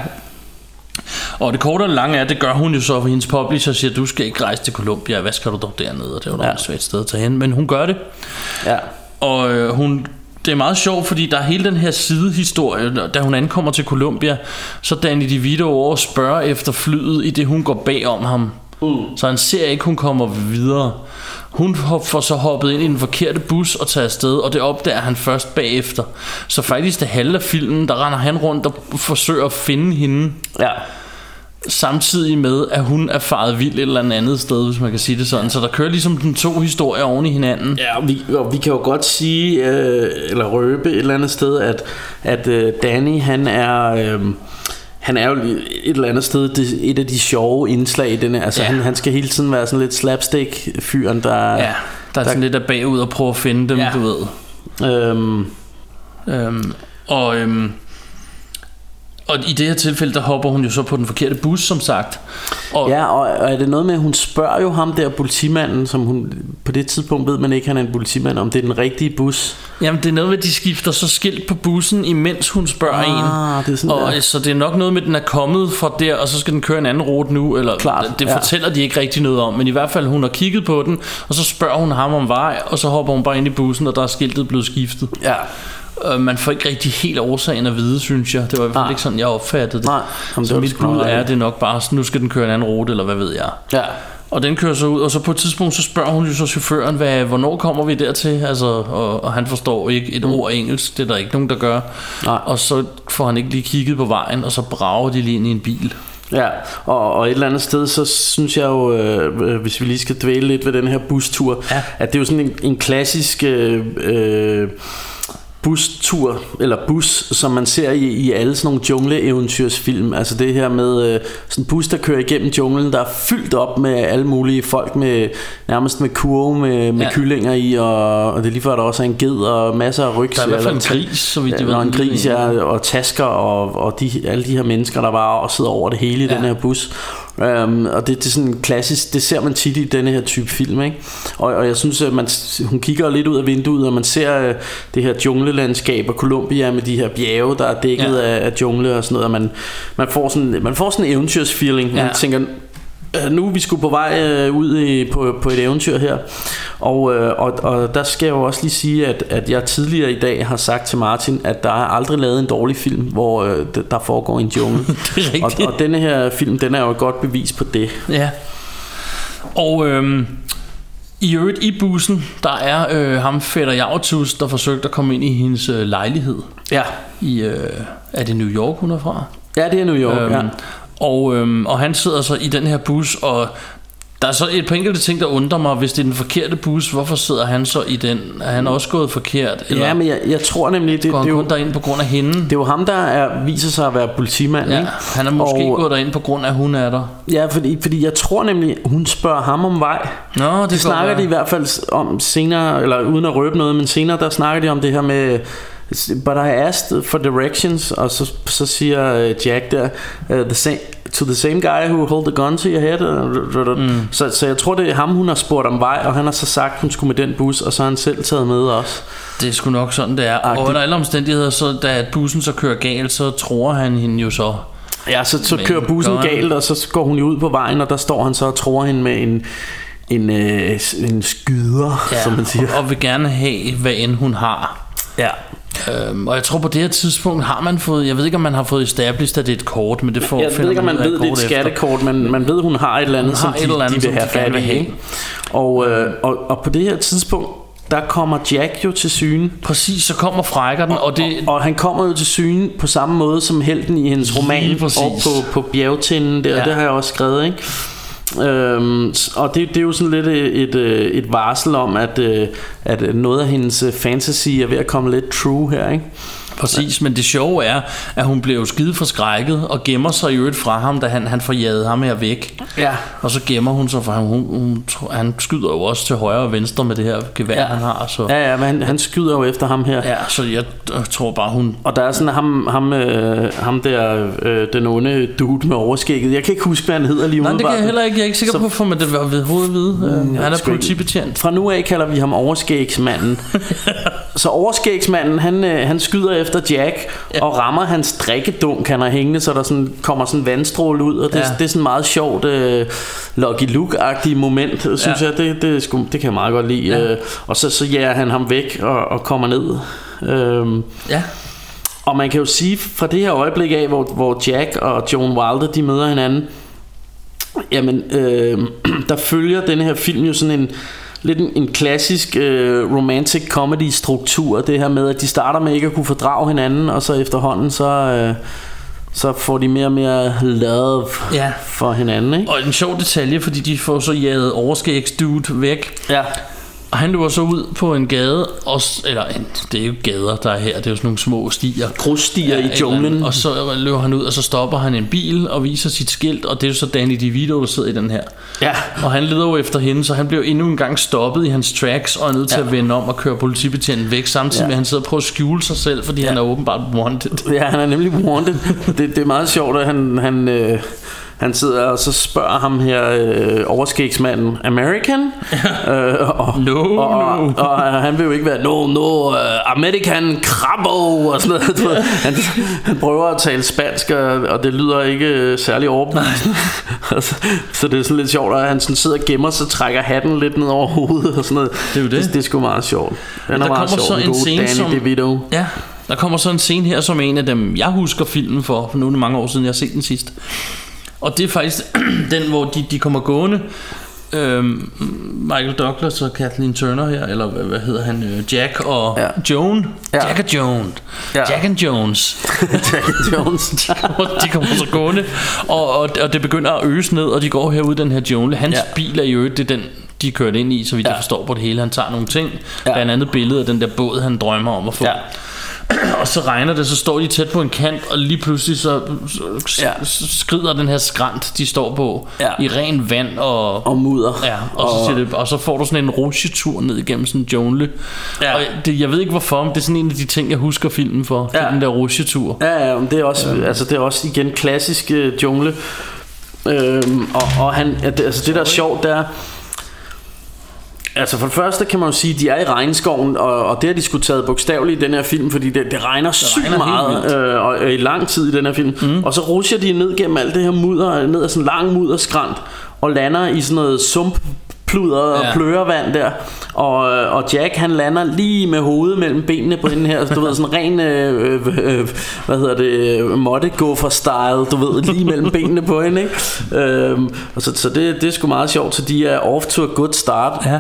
Og det korte og det lange er, det gør hun jo så, for hendes publisher siger, du skal ikke rejse til Colombia, hvad skal du dog dernede? Og det er jo Ja. et svært sted at tage hen, men hun gør det. ja. Og øh, hun, det er meget sjovt, fordi der er hele den her sidehistorie, da hun ankommer til Colombia, så Danny DeVito over og spørger efter flyet, i det hun går bag om ham. Mm. Så han ser ikke, hun kommer videre. Hun får så hoppet ind i den forkerte bus og tager afsted, og det opdager han først bagefter. Så faktisk det halve af filmen, der render han rundt og forsøger at finde hende. ja. samtidig med, at hun er faret vild et eller andet sted, hvis man kan sige det sådan. Så der kører ligesom den to historier oven i hinanden. Ja, og vi, og vi kan jo godt sige, øh, eller røbe et eller andet sted, at, at øh, Danny, han er... Øh, han er jo et eller andet sted det, et af de sjove indslag i den her. Altså Ja. han, han skal hele tiden være sådan lidt slapstick-fyren, der... Ja, der er Der- sådan lidt af bagud og prøve at finde dem, Ja. du ved. Øhm, Øhm, og, øhm, og i det her tilfælde, der hopper hun jo så på den forkerte bus, som sagt. Og, ja, og, og er det noget med, at hun spørger jo ham der politimanden, som hun... På det tidspunkt ved man ikke, han er en politimand, om det er den rigtige bus. Jamen, det er noget med, at de skifter så skilt på bussen, imens hun spørger en. Ah, det er sådan og, der. Så det er nok noget med, at den er kommet fra der, og så skal den køre en anden rute nu. Eller, Klart, det ja. fortæller de ikke rigtig noget om, men i hvert fald, hun har kigget på den, og så spørger hun ham om vej, og så hopper hun bare ind i bussen, og der er skiltet blevet skiftet. Ja. Øh, man får ikke rigtig helt årsagen at vide, synes jeg. Det var i hvert fald ikke sådan, jeg opfattede det. Nej, Jamen, det så var mit bud er, det nok bare, nu skal den køre en anden rute, eller hvad ved jeg. Ja. Og den kører så ud, og så på et tidspunkt, så spørger hun jo så chaufføren, hvad, hvornår kommer vi dertil? Altså, og, og han forstår ikke et mm. ord engelsk, det er der ikke nogen, der gør. Nej. Og så får han ikke lige kigget på vejen, og så brager de lige ind i en bil. Ja, og, og et eller andet sted, så synes jeg jo, øh, øh, hvis vi lige skal dvæle lidt ved den her bustur, Ja. at det er jo sådan en, en klassisk øh, øh, bustur, eller bus, som man ser i, i alle sådan nogle jungle-eventyrsfilm. Altså det her med øh, sådan en bus, der kører igennem junglen, der er fyldt op med alle mulige folk, med nærmest med kurve, med, med Ja. kyllinger i, og, og det er lige før, der også er en ged og masser af rygs. Der er i hvert fald en gris, så vidt jeg ved. en gris, ja, og tasker, og, og de, alle de her mennesker, der var og sidder over det hele i ja. den her bus. Um, og det, det er sådan klassisk, det ser man tit i denne her type film, ikke? Og, og jeg synes, at man, hun kigger lidt ud af vinduet, og man ser uh, det her junglelandskab og Colombia med de her bjerge, der er dækket Ja. af, af jungle og sådan noget, og man, man får sådan, man får sådan en eventyrsfeeling. Man Ja. tænker, Øh, nu er vi sgu på vej øh, ud i, på, på et eventyr her og, øh, og, og der skal jeg jo også lige sige at, at jeg tidligere i dag har sagt til Martin At der er aldrig lavet en dårlig film Hvor øh, der foregår en jungle Det og, og denne her film Den er jo et godt bevis på det Ja. Og øhm, i øvrigt i bussen, der er øh, ham Fætter Jautus, der forsøgte at komme ind i hendes øh, lejlighed. Ja, I, øh, er det New York, hun er fra? ja det er New York Øhm, ja. Og, øhm, og han sidder så i den her bus, og der er så et par enkelte ting, der undrer mig. Hvis det er den forkerte bus, hvorfor sidder han så i den? Er han også gået forkert? Eller ja, men jeg, jeg tror nemlig det, går det, han er jo, kun derind på grund af hende? det er jo ham der er, viser sig at være politimand Ja, ikke? han er måske og, gået derind på grund af, at hun er der. Ja, fordi, fordi jeg tror nemlig Hun spørger ham om vej Nå, det Det snakker være. de i hvert fald om senere, eller uden at røbe noget, men senere der snakker de om det her med, but I asked for directions, og så, så siger øh, Jack der, uh, the same, to the same guy who hold the gun to your head. Mm. Så, så jeg tror, det er ham, hun har spurgt om vej, og han har så sagt, hun skulle med den bus, og så har han selv taget med også. Det er sgu nok sådan, det er. Og Agtigt. under alle omstændigheder, så da bussen så kører galt, så tror han hende jo så. Ja, så, så kører bussen han- galt, og så går hun jo ud på vejen, og der står han så og tror hende med en, en, øh, en skyder, ja, som man siger. Og, og vil gerne have, hvad end hun har. Ja. Øhm, og jeg tror på det her tidspunkt har man fået, jeg ved ikke om man har fået established, at det er et kort, men det får Jeg ved ikke om man ved, det er et skattekort, men man ved, hun har et eller andet, Hun som de, et eller andet, de vil som have de fat vil i. Og, øh, og, og på det her tidspunkt, der kommer Jack jo til syne. Præcis, så kommer frækker den, og det, Og, og han kommer jo til syne på samme måde som helten i hendes roman og på, på bjergtinden der, ja. det har jeg også skrevet, ikke? Øhm, og det, det er jo sådan lidt et, et, øh, et varsel om, at, øh, at noget af hendes øh, fantasy er ved at komme lidt true her, ikke? Præcis, men det sjove er, at hun bliver jo skide forskrækket, og gemmer sig i øvrigt fra ham, da han, han får jaget ham her væk. Ja. Og så gemmer hun sig, for han, hun, hun, han skyder jo også til højre og venstre med det her gevær, ja. han har. Så, Ja, ja, men han, han skyder jo efter ham her. ja, så jeg øh, tror bare, hun... Og der er sådan ham, ham, øh, ham der, øh, den onde dude med overskægget. Jeg kan ikke huske, hvad han hedder lige Nej, det kan jeg heller ikke. Jeg er ikke sikker Så- på, for man det var ved hovedet vide. Mm, han er politibetjent. Fra nu af kalder vi ham overskægsmanden. så overskægsmanden, han, øh, han skyder efter Jack ja. og rammer hans drikkedunk, han har hængende, så der sådan, kommer sådan vandstråle ud, og det, Ja. det er sådan meget sjovt øh, Lucky Luke-agtigt moment, synes Ja. jeg. Det, det, sgu, det kan jeg meget godt lide. Ja. Øh, og så, så jager han ham væk og, og kommer ned. Øhm, Ja. og man kan jo sige fra det her øjeblik af, hvor, hvor Jack og Joan Wilder de møder hinanden, jamen øh, der følger denne her film jo sådan en lidt en, en klassisk øh, romantic comedy struktur, det her med at de starter med ikke at kunne fordrage hinanden, og så efterhånden så øh, så får de mere og mere love Ja. for hinanden, ikke? Og en sjov detalje, fordi de får så jaget overskægsdude væk. Ja. Og han løber så ud på en gade, og, eller en, det er jo gader, der er her, det er jo sådan nogle små stier. Grusstier i et eller junglen. Og så løber han ud, og så stopper han en bil og viser sit skilt, og det er jo så Danny DeVito, der sidder i den her. Ja. Og han leder jo efter hende, så han bliver endnu en gang stoppet i hans tracks, og er nødt til Ja. at vende om og køre politibetjenten væk, samtidig Ja. med, at han sidder og prøver at skjule sig selv, fordi ja. han er åbenbart wanted. Ja, han er nemlig wanted. Det, det er meget sjovt, at han, han, øh, han sidder og så spørger ham her øh, overskægsmanden, American? øh, og, No, og, og, no. og, og han vil jo ikke være, no, no, uh, American crabbo, og sådan noget. Han, han prøver at tale spansk, og, og det lyder ikke øh, særlig overbevisende. så, så det er sådan lidt sjovt, at han sådan sidder og gemmer sig, trækker hatten lidt ned over hovedet og sådan noget. Det er jo det. Det, det er sgu meget sjovt. Der er meget kommer sjov, så en scene, Danny som- DeVito. Ja, der kommer så en scene her, som en af dem, jeg husker filmen for, for nu det mange år siden, jeg har set den sidst. Og det er faktisk den, hvor de, de kommer gående, øhm, Michael Douglas og Kathleen Turner her, eller hvad, hvad hedder han, øh, Jack og Ja. Joan. Ja. Jack og Joan. Ja. Jack and Jones. Jack Jones. Og de kommer så gående, og, og, og det begynder at øse ned, og de går herude den her jungle. Hans Ja. bil er øvrigt, det er den, de er kørt ind i, så vidt ja. Jeg forstår på det hele. Han tager nogle ting, Ja. blandt andet billede af den der båd, han drømmer om at få. Ja. Og så regner det, så står de tæt på en kant, og lige pludselig så, så Ja. skrider den her skrant, de står på, Ja. i ren vand og... Og mudder. Ja, og, så, siger det, og så får du sådan en rutsjetur ned igennem sådan en jungle. Ja. Og det, jeg ved ikke hvorfor, men det er sådan en af de ting, jeg husker filmen for. Ja. Den der rutsjetur. Ja, ja, men det er også, ja. altså det er også igen klassisk øh, jungle. Øhm, og, og han, altså det der er sjovt, der Altså for det første kan man jo sige, at de er i regnskoven, og, og det har de skulle taget bogstaveligt i den her film, fordi det, det regner sygt regner meget, øh, og, og i lang tid i den her film. Mm. Og så rusher de ned gennem alt det her mudder, ned ad sådan en lang mudderskrant, og lander i sådan noget sump pluder og Ja. plørevand der og, øh, og Jack han lander lige med hovedet mellem benene på den her du ved sådan ren øh, øh, øh, hvad hedder det måtteguffer style du ved lige mellem benene på hende ikke? Øhm, og så, så det, det er sgu meget sjovt så de er off to a good start Ja.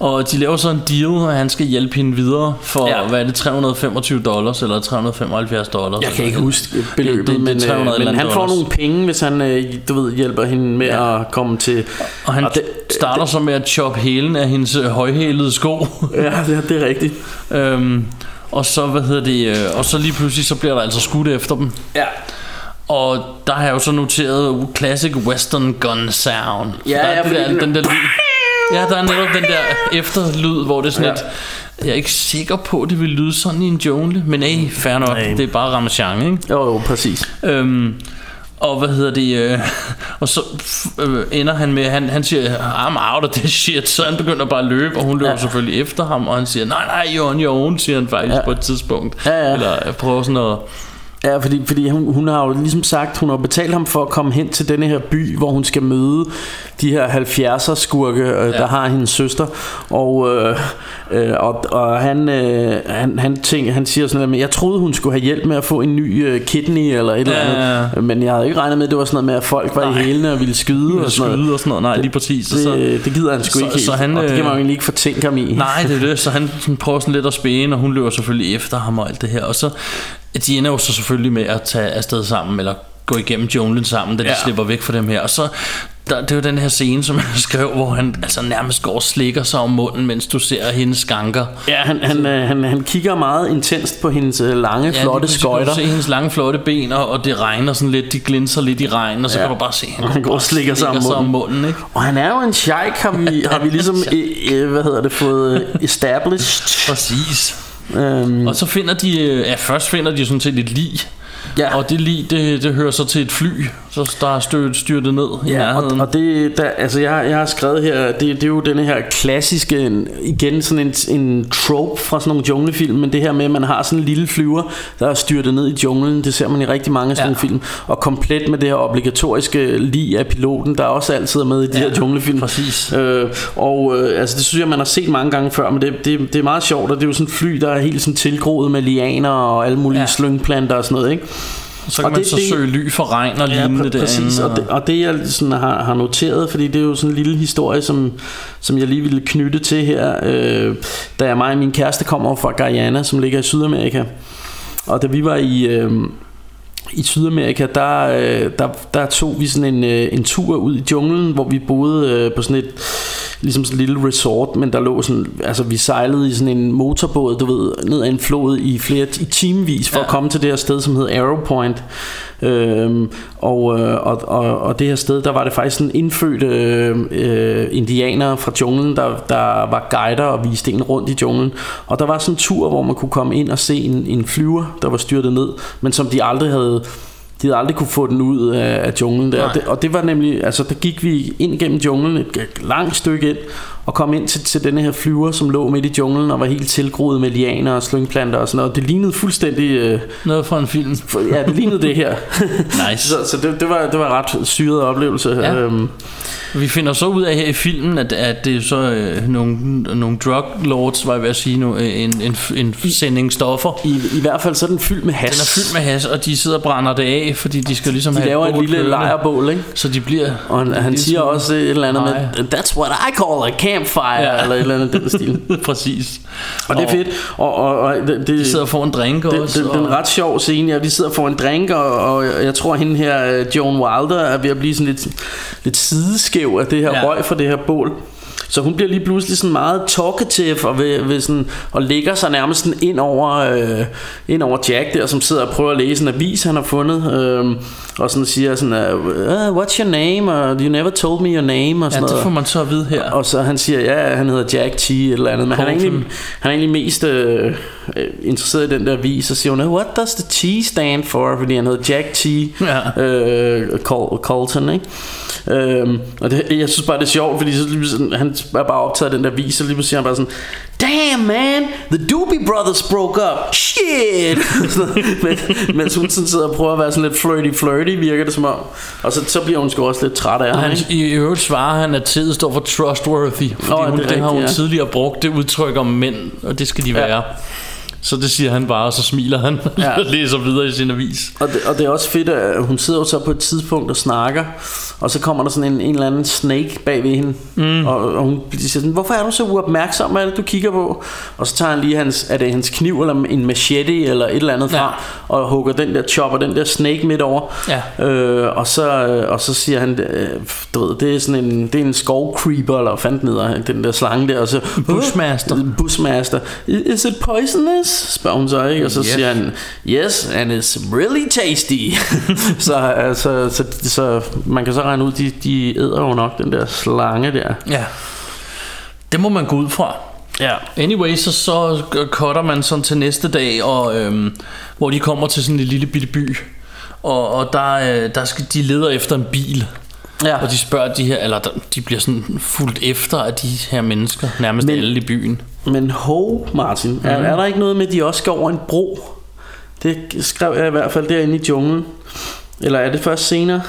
Og de laver så en deal, at han skal hjælpe hende videre for, Ja. hvad er det, 325 dollars eller 375 dollars? Jeg kan ikke huske beløbet, Det- det- det er men, 300 øh, men han får dollars. nogle penge, hvis han øh, du ved, hjælper hende med ja. at komme til... Og han Og det- det, starter så med at choppe hælen af hendes øh, højhælede sko. Ja, det, det er rigtigt. øhm, og så, hvad hedder det, og så lige pludselig, så bliver der altså skudt efter dem. Ja. Og der har jeg jo så noteret classic western gun sound. Ja, der er ja, det der, den- den der lyd. Ja, der er netop den der efterlyd, hvor det er sådan Ja. et... Jeg er ikke sikker på, at det vil lyde sådan i en jungle, men hey, fair nok, Nej. det er bare Ramachan, ikke? Jo, jo, præcis. Øhm, og hvad hedder det øh, Og så øh, ender han med Han, han siger I'm out of this shit Så han begynder bare at løbe Og hun løber Ja. selvfølgelig efter ham Og han siger Nej nej you're on your own Siger han faktisk Ja. på et tidspunkt Ja, ja. Eller prøver sådan at Ja, fordi, fordi hun, hun har jo ligesom sagt, hun har betalt ham for at komme hen til denne her by, hvor hun skal møde de her 70'er skurke, øh, ja. der har hendes søster. Og, øh, øh, og, og han, øh, han, han, tænker, han siger sådan noget, jeg troede, hun skulle have hjælp med at få en ny øh, kidney eller et eller Ja, andet. Men jeg havde ikke regnet med, at det var sådan noget med, at folk var Nej. i hælene og ville skyde. og sådan noget. skyde og sådan noget Nej lige præcis Og så, Det, det gider han sgu så- ikke helt. så han, og det kan man jo øh, egentlig ikke fortænke ham i. Nej, det er det. Så han prøver sådan lidt at spæne, og hun løber selvfølgelig efter ham og alt det her. Og så de ender jo så selvfølgelig med at tage afsted sammen, eller gå igennem junglen sammen, da de Ja. ja. slipper væk fra dem her. Og så, der, det er jo den her scene, som jeg skrev, hvor han altså nærmest går og slikker sig om munden, mens du ser hendes skanker. Ja, han, han, øh, han, han kigger meget intenst på hendes øh, lange, Ja, flotte skøjter. Du se hendes lange, flotte ben, og, og det regner sådan lidt, de glinser lidt i regnen, og så Ja. ja. kan du bare se, han, Han går og bare slikker sig om om munden. munden ikke? Og han er jo en sheik, har vi, har vi ligesom, øh, øh, hvad hedder det, fået øh, established. Præcis. Øhm, Og så finder de, øh, ja først finder de sådan set et lig, ja, Og det lige, det, det hører så til et fly, så der er styrtet, styrtet ned i ja, nærheden. og, og det, der, altså jeg, jeg har skrevet her, det, det er jo denne her klassiske, en- igen sådan en, en trope fra sådan nogle junglefilm, men det her med, at man har sådan en lille flyver, der er styrtet ned i junglen, det ser man i rigtig mange af sådan Ja. film, og komplet med det her obligatoriske lig af piloten, der også altid er med i de Ja, her junglefilm. præcis. Øh, og øh, altså det synes jeg man har set mange gange før Men det, det, det er meget sjovt Og det er jo sådan et fly der er helt sådan tilgroet med lianer Og alle mulige. Ja. slyngplanter og sådan noget ikke? Så og kan man det- så det- søge ly for regn og lignende pr- præcis derinde. og det, og det jeg sådan har, har noteret Fordi det er jo sådan en lille historie Som, som jeg lige ville knytte til her øh, Da jeg mig og min kæreste kommer fra Guyana Som ligger i Sydamerika Og da vi var i... Øh, i Sydamerika, der, øh, der, der tog vi sådan en, øh, en tur ud i junglen, hvor vi boede øh, på sådan et ligesom sådan en lille resort, men der lå sådan, altså vi sejlede i sådan en motorbåd, du ved, ned ad en flod i flere i timevis for ja. at komme til det her sted, som hed Arrow Point. Øhm, og, øh, og, og, og det her sted, der var det faktisk sådan indfødte øh, indianere fra junglen, der, der var guider og viste en rundt i junglen. Og der var sådan en tur, hvor man kunne komme ind og se en, en flyver, der var styrtet ned, men som de aldrig havde de havde aldrig kunne få den ud af, af junglen der. Og det, og det var nemlig, altså der gik vi ind gennem junglen et langt stykke ind, og kom ind til, til denne her flyver, som lå midt i junglen og var helt tilgroet med lianer og slyngplanter og sådan noget. Det lignede fuldstændig... Øh, noget fra en film. Ja, det lignede det her. nice. så så det, det, var, det var en ret syret oplevelse. Ja. Øhm, vi finder så ud af her i filmen, at, at det er så øh, nogle, nogle drug lords, var jeg ved at sige nu, øh, en, en, en sending stoffer. I, I hvert fald så er den fyldt med has. Den er fyldt med has, og de sidder og brænder det af, fordi de skal ligesom de have laver et, lille lejrbål, ikke? Så de bliver... Og han, han siger også et eller andet med, that's what I call a campfire, ja. eller et eller andet den stil. Præcis. Og det er fedt. Og, og, og det, de sidder for en drink det, også. Det, er en ret sjov scene, ja. De sidder for en drink, og, og jeg tror, at hende her, Joan Wilder, er ved at blive sådan lidt, lidt sideskæv af det her ja. røg for det her bål. Så hun bliver lige pludselig sådan meget talkative og, ved, ved sådan, og lægger sig nærmest sådan ind over, øh, ind over Jack der, som sidder og prøver at læse en avis, han har fundet. Øh, og sådan siger sådan, uh, what's your name? Og you never told me your name. Og sådan ja, det får man så at vide her. Og så han siger, ja, han hedder Jack T. eller andet. Men han er, egentlig, han er egentlig mest øh, interesseret i den der avis. Og siger hun, what does the T stand for? Fordi han hedder Jack T. Ja. Øh, Colton, ikke? Øhm, og det, jeg synes bare det er sjovt Fordi så lige han er bare optaget af den der vis Og lige pludselig han bare sådan Damn man. The Doobie Brothers broke up. Shit. Men, Mens hun sådan sidder og prøver at være sådan lidt flirty flirty Virker det som om. Og så, så bliver hun sgu også lidt træt af ham I øvrigt svarer han at tid står for trustworthy. Fordi oh, hun, det, det har hun ja. tidligere brugt Det udtryk om mænd Og det skal de være. ja. Så det siger han bare, og så smiler han ja. og læser videre i sin avis. Og det, og det er også fedt, at hun sidder jo så på et tidspunkt og snakker, og så kommer der sådan en, en eller anden snake bag ved hende, mm. og, og hun siger sådan, hvorfor er du så uopmærksom, hvad er det, du kigger på? Og så tager han lige hans, er det hans kniv, eller en machete, eller et eller andet fra, ja. og hugger den der chopper, den der snake midt over. Ja. Øh, og, så, og så siger han, øh, du ved, det er sådan en, det er en skovcreeper, eller hvad fanden hedder den der slange der, og så, Bushmaster. Bushmaster. Is it poisonous? Spørger hun så, ikke? Og så yes. siger han, yes, and it's really tasty. så, altså, så, så, så man kan så regne ud, de, de æder jo nok den der slange der. Ja, det må man gå ud fra. Ja. Anyway, så, så cutter man sådan til næste dag, og, øhm, hvor de kommer til sådan en lille bitte by. Og, og der, øh, der skal, de leder efter en bil. Ja. Og de spørger de her, eller de bliver sådan fuldt efter af de her mennesker, nærmest men, alle i byen. Men ho, Martin, mm. er, er der ikke noget med, at de også skal over en bro? Det skrev jeg i hvert fald derinde i junglen. Eller er det først senere?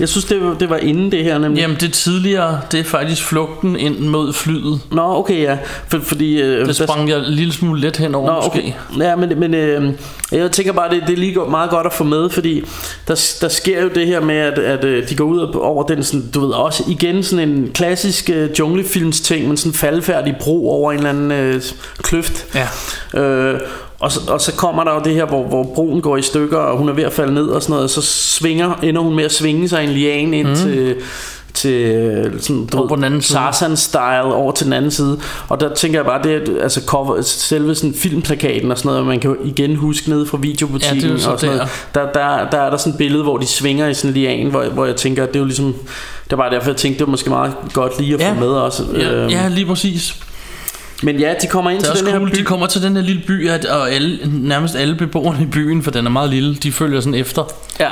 Jeg synes, det var, det var inden det her nemlig. Jamen, det tidligere, det er faktisk flugten ind mod flyet. Nå, okay, ja. For, fordi, øh, det sprang der, jeg en lille smule let henover, Nå, okay. måske. Ja, men, men øh, jeg tænker bare, det, det er lige meget godt at få med, fordi der, der sker jo det her med, at, at øh, de går ud over den, sådan, du ved, også igen sådan en klassisk øh, junglefilms ting, men sådan faldfærdig bro over en eller anden øh, kløft. Ja. Øh, og så, og så kommer der jo det her, hvor, hvor broen går i stykker, og hun er ved at falde ned og sådan noget, og så svinger, ender hun med at svinge sig en lian ind mm. til til sådan, du på den anden Tarzan style over til den anden side og der tænker jeg bare det altså cover, selve sådan filmplakaten og sådan noget man kan igen huske ned fra videobutikken ja, og sådan noget. Der, der, der er der sådan et billede hvor de svinger i sådan en lian hvor, hvor jeg tænker at det er jo ligesom det er bare derfor jeg tænkte det var måske meget godt lige at ja. få med også ja, øhm. ja lige præcis men ja, de kommer ind til den her cool. by. De kommer til den her lille by, og alle, nærmest alle beboerne i byen, for den er meget lille, de følger sådan efter. Ja.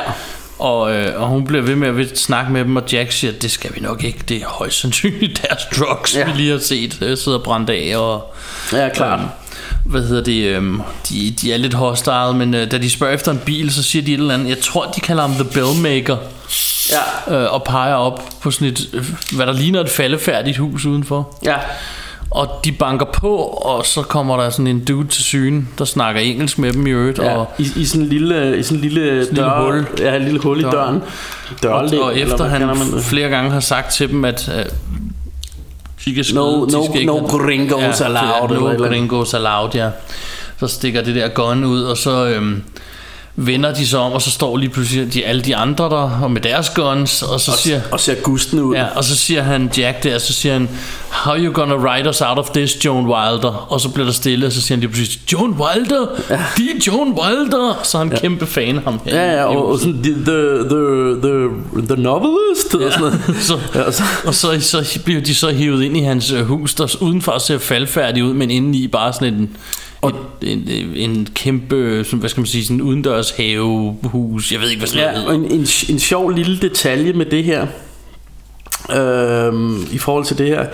Og, øh, og hun bliver ved med at snakke med dem, og Jack siger, det skal vi nok ikke. Det er højst sandsynligt deres drugs, ja. vi lige har set øh, sidder brændt af. Og, ja, klart. Øh, hvad hedder det, øh, de, de er lidt hostile, men øh, da de spørger efter en bil, så siger de et eller andet, jeg tror, de kalder ham The Bellmaker. Ja. Øh, og peger op på sådan et, øh, hvad der ligner et faldefærdigt hus udenfor. Ja. Og de banker på, og så kommer der sådan en dude til syne, der snakker engelsk med dem i øvrigt. Ja, og i, i sådan en lille, i sådan en lille, sådan dør, lille hul. Ja, en lille hul i døren. døren. og, og efter han flere gange har sagt til dem, at uh, de kan no, no, skal no gringos allowed. Ja, no gringos allowed, ja. Så stikker det der gun ud, og så... Øhm, vender de sig om, og så står lige pludselig de, alle de andre der, og med deres guns, og så siger... Og ser gusten ud. Ja, og så siger han Jack der, så siger han, How you gonna write us out of this, Joan Wilder? Og så bliver der stille, og så siger han lige præcis, Joan Wilder? Ja. De er Joan Wilder! Så er han ja. kæmpe fan af ham. Ja, ja, og, og sådan, the, the, the, the, novelist, ja. og sådan noget. så, ja, så. Og så, så bliver de så hivet ind i hans øh, hus, der udenfor ser faldfærdig ud, men indeni bare sådan en og en, en, en kæmpe, hvad skal man sige, sådan udendørs havehus, jeg ved ikke, hvad sådan ja, noget og en, en, en sjov lille detalje med det her, øh, i forhold til det her,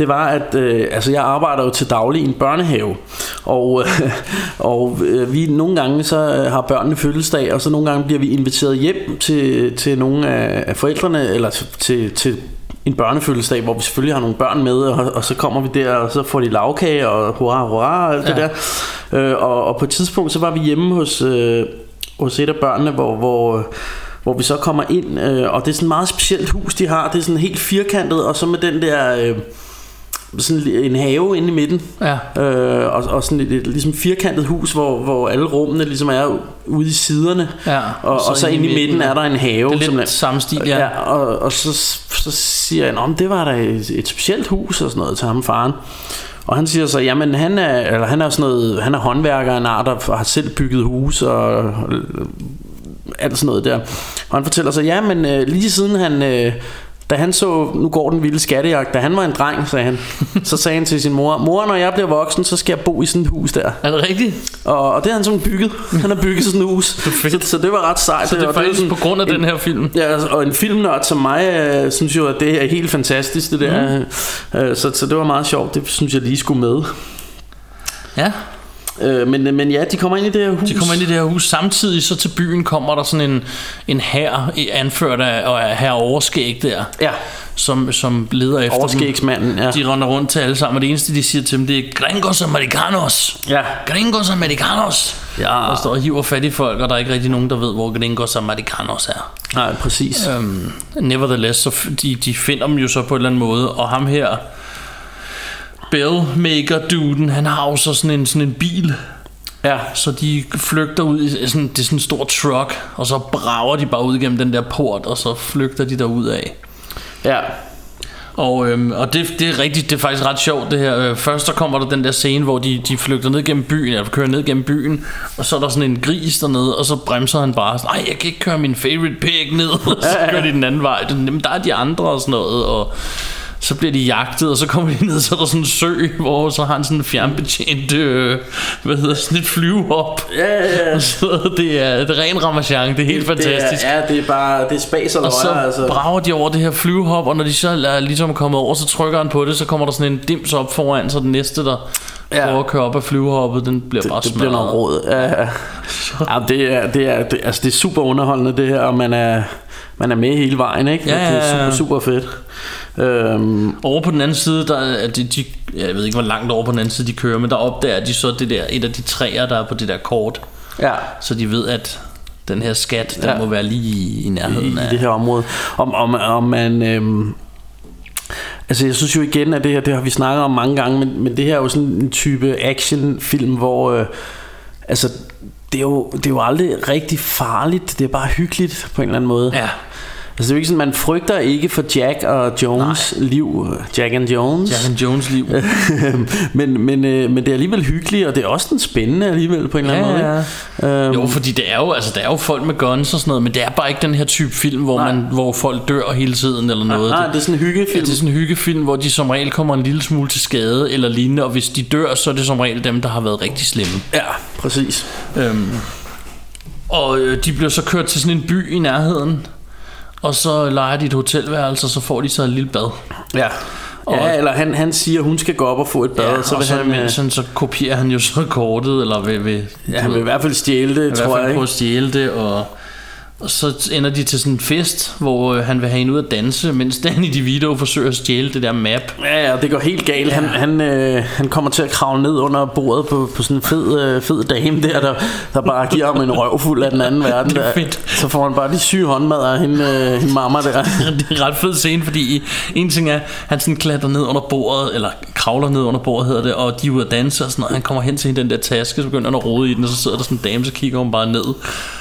det var, at øh, altså jeg arbejder jo til daglig i en børnehave, og, øh, og øh, vi nogle gange så øh, har børnene fødselsdag, og så nogle gange bliver vi inviteret hjem til, til nogle af, af forældrene, eller til, til en børnefødselsdag, hvor vi selvfølgelig har nogle børn med, og, og så kommer vi der, og så får de lavkage, og hurra, hurra, og alt ja. det der. Øh, og, og på et tidspunkt, så var vi hjemme hos, øh, hos et af børnene, hvor, hvor, hvor vi så kommer ind, øh, og det er sådan et meget specielt hus, de har. Det er sådan helt firkantet, og så med den der... Øh, sådan en have inde i midten. Ja. øh, og, og sådan et, et ligesom firkantet hus hvor, hvor alle rummene ligesom er ude i siderne. Ja, og, så og så inde i midten er der en have det er lidt samme stil ja, ja og, og så, så siger jeg om det var da et, et specielt hus og sådan noget til ham faren. Og han siger så, jamen han er, eller han er sådan noget, han er håndværker en art, der har selv bygget hus og, og alt sådan noget der. Og han fortæller så, ja, men øh, lige siden han, øh, da han så, nu går den vilde skattejagt, da han var en dreng, sagde han, så sagde han til sin mor, mor, når jeg bliver voksen, så skal jeg bo i sådan et hus der. Er det rigtigt? Og, og det har han sådan bygget. Han har bygget sådan et hus. så, så, det var ret sejt. Så det er faktisk sådan, på grund af en, den her film? Ja, og en filmnørd som mig, øh, synes jo, at det er helt fantastisk, det der. Mm. Øh, så, så det var meget sjovt. Det synes jeg lige skulle med. Ja. Øh, men, men ja, de kommer ind i det her hus. De kommer ind i det her hus. Samtidig så til byen kommer der sådan en, en her anført af, af her overskæg der. Ja. Som, som leder efter Overskægsmanden, ja. De render rundt til alle sammen, og det eneste de siger til dem, det er Gringos Americanos. Ja. Gringos Americanos. Ja. Og står og hiver fat i folk, og der er ikke rigtig nogen, der ved, hvor Gringos Americanos er. Nej, præcis. Øhm, nevertheless, så de, de finder dem jo så på en eller anden måde, og ham her Bellmaker-duden, han har jo så sådan en, sådan en bil. Ja. Så de flygter ud i sådan, det er sådan en stor truck, og så brager de bare ud gennem den der port, og så flygter de derud af. Ja. Og, øhm, og det, det er rigtigt, det er faktisk ret sjovt det her. Øh, først så kommer der den der scene, hvor de, de flygter ned gennem byen, eller kører ned gennem byen, og så er der sådan en gris dernede, og så bremser han bare nej, jeg kan ikke køre min favorite pig ned, og så kører de den anden vej. Jamen, der er de andre og sådan noget, og så bliver de jagtet, og så kommer de ned, så er der sådan en sø, hvor så har han sådan en fjernbetjent, øh, hvad hedder sådan et flyvehop. Ja, ja, ja. Så det er et ren ramachan, det er helt det, fantastisk. Det er, ja, det er bare, det er spas og så altså. brager de over det her flyvehop, og når de så er ligesom kommet over, så trykker han på det, så kommer der sådan en dims op foran, så den næste, der ja. prøver at køre op af flyvehoppet, den bliver det, bare det bliver noget råd. Ja, ja. ja det, er, det, er, det, altså det er super underholdende det her, og man er, man er med hele vejen, ikke? Ja, ja, ja. Det er super, super fedt. Øhm. Over på den anden side, der er de, de, jeg ved ikke hvor langt over på den anden side de kører, men der opdager de så det der, et af de træer, der er på det der kort. Ja. Så de ved, at den her skat, der ja. må være lige i, i nærheden I, af. I det her område. Om, om, om man... Øhm Altså jeg synes jo igen, at det her, det har vi snakket om mange gange, men, men det her er jo sådan en type actionfilm, hvor øh, altså det er, jo, det er jo aldrig rigtig farligt, det er bare hyggeligt på en eller anden måde. Ja. Altså det er ikke sådan, man frygter ikke for Jack og Jones Nej. liv. Jack and Jones. Jack and Jones liv. men, men, øh, men det er alligevel hyggeligt, og det er også den spændende alligevel på en eller anden ja, måde. Ja. Um, jo, fordi det er jo, altså, der er jo folk med guns og sådan noget, men det er bare ikke den her type film, hvor, man, hvor folk dør hele tiden eller noget. Nej, det, det er sådan en hyggefilm. Ja, det er sådan en hyggefilm, hvor de som regel kommer en lille smule til skade eller lignende, og hvis de dør, så er det som regel dem, der har været rigtig slemme. Ja, præcis. Um, og øh, de bliver så kørt til sådan en by i nærheden, og så leger de et hotelværelse, og så får de så et lille bad. Ja. Og, ja, eller han, han siger, at hun skal gå op og få et bad. Ja, så, vil så, han, sådan, øh, så kopierer han jo så kortet, eller vil, vil, ja, han vil i hvert fald stjæle det, tror jeg. I hvert fald prøve at stjæle det, og, Og så ender de til sådan en fest, hvor øh, han vil have hende ud at danse, mens Danny DeVito forsøger at stjæle det der map. Ja, ja, det går helt galt. Han, han, øh, han kommer til at kravle ned under bordet på, på sådan en fed, øh, fed dame der, der, der bare giver ham en røvfuld af den anden verden. Det er der. fedt. Så får han bare de syge håndmadder af hende, øh, hende mamma der. det er en ret fed scene, fordi en ting er, han sådan klatrer ned under bordet, eller kravler ned under bordet hedder det, og de er ude at danse og sådan noget. Han kommer hen til hende, den der taske, så begynder han at rode i den, og så sidder der sådan en dame, så kigger hun bare ned.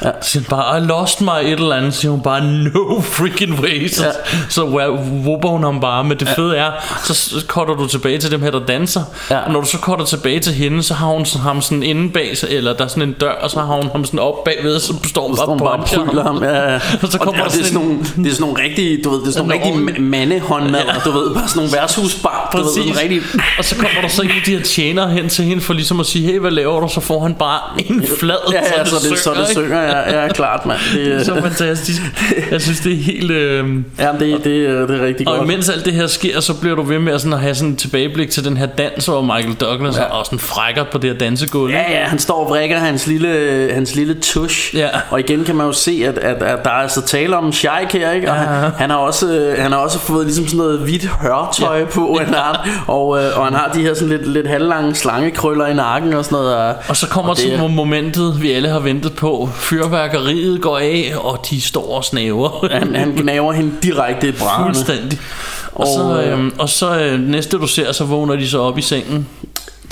Ja. Så siger han bare, I lost my et eller andet, så siger hun bare, no freaking way. Så, ja. så whooper hun ham bare, men det fede er, så så cutter du tilbage til dem her, der danser, Ja. og når du så cutter tilbage til hende, så har hun sådan, ham sådan inde bag sig, eller der er sådan en dør, og så har hun ham sådan op bagved, så står hun Så bare på pryler ham. Ja, ja. Og så kommer og der det, er sådan nogle, det er sådan nogle rigtige, du ved, det er sådan nogle rigtige ma- mandehåndmadder, du ved, bare sådan nogle værtshusbar, du ved, sådan Præcis. rigtig... Og så kommer der så en af de her tjenere hen til hende for ligesom at sige, hey, hvad laver du? Så får han bare en flad, Ja, ja, så det, så det ikke? synger, ja, ja, klart, mand. Det, Så fantastisk. Jeg synes, det er helt... Øh... ja, det, det, det er rigtig Og godt. imens alt det her sker, så bliver du ved med at, sådan at have sådan et tilbageblik til den her dans, hvor Michael Douglas ja. og sådan frækker på det her dansegulv. Ja, ja, han står og vrikker hans lille, hans lille tush. Ja. Og igen kan man jo se, at, at, at der er altså tale om Sheik her, ikke? Og Ja. han, han, har også, øh, han har også fået ligesom sådan noget hvidt hørtøj ja. på, han har, og, øh, og han har de her sådan lidt, lidt halvlange slangekrøller i nakken og sådan noget. Og, Og så kommer og det- sådan momentet, vi alle har ventet på. Fyrværkeriet går af, og de står og snæver. han, han gnaver hende direkte i brænderne. Fuldstændig. Og, Og, så, øh, øh, og så øh, næste du ser, så vågner de så op i sengen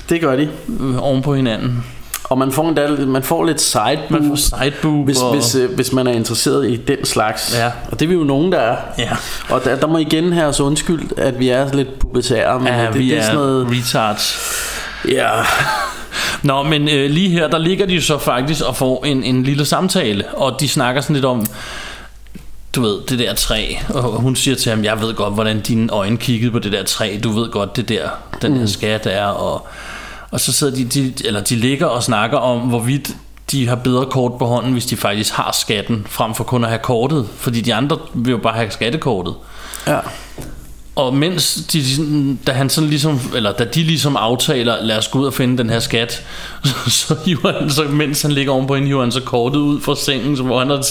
Det gør de. øh, oven på hinanden. Og man får, endda, man får lidt side Man får sideboob hvis, og... hvis, øh, hvis man er interesseret i den slags. Ja. Og det er vi jo nogen, der er. Ja. Og der, der må igen have os undskyldt, at vi er lidt pubertære. Men Ja, det, vi det er sådan noget... retards. Ja, Nå, men øh, lige her, der ligger de jo så faktisk og får en, en lille samtale, og de snakker sådan lidt om, du ved, det der træ, og hun siger til ham, jeg ved godt, hvordan dine øjne kiggede på det der træ, du ved godt, det der, den Mm. der skat er, og, og så sidder de, de, eller de ligger og snakker om, hvorvidt de har bedre kort på hånden, hvis de faktisk har skatten, frem for kun at have kortet, fordi de andre vil jo bare have skattekortet. ja. Og mens de, sådan- da han sådan ligesom, eller da de ligesom aftaler, lad os gå ud og finde den her skat, så, så hiver han, så mens han ligger ovenpå hende, hiver han så kortet ud fra sengen, så hvor han har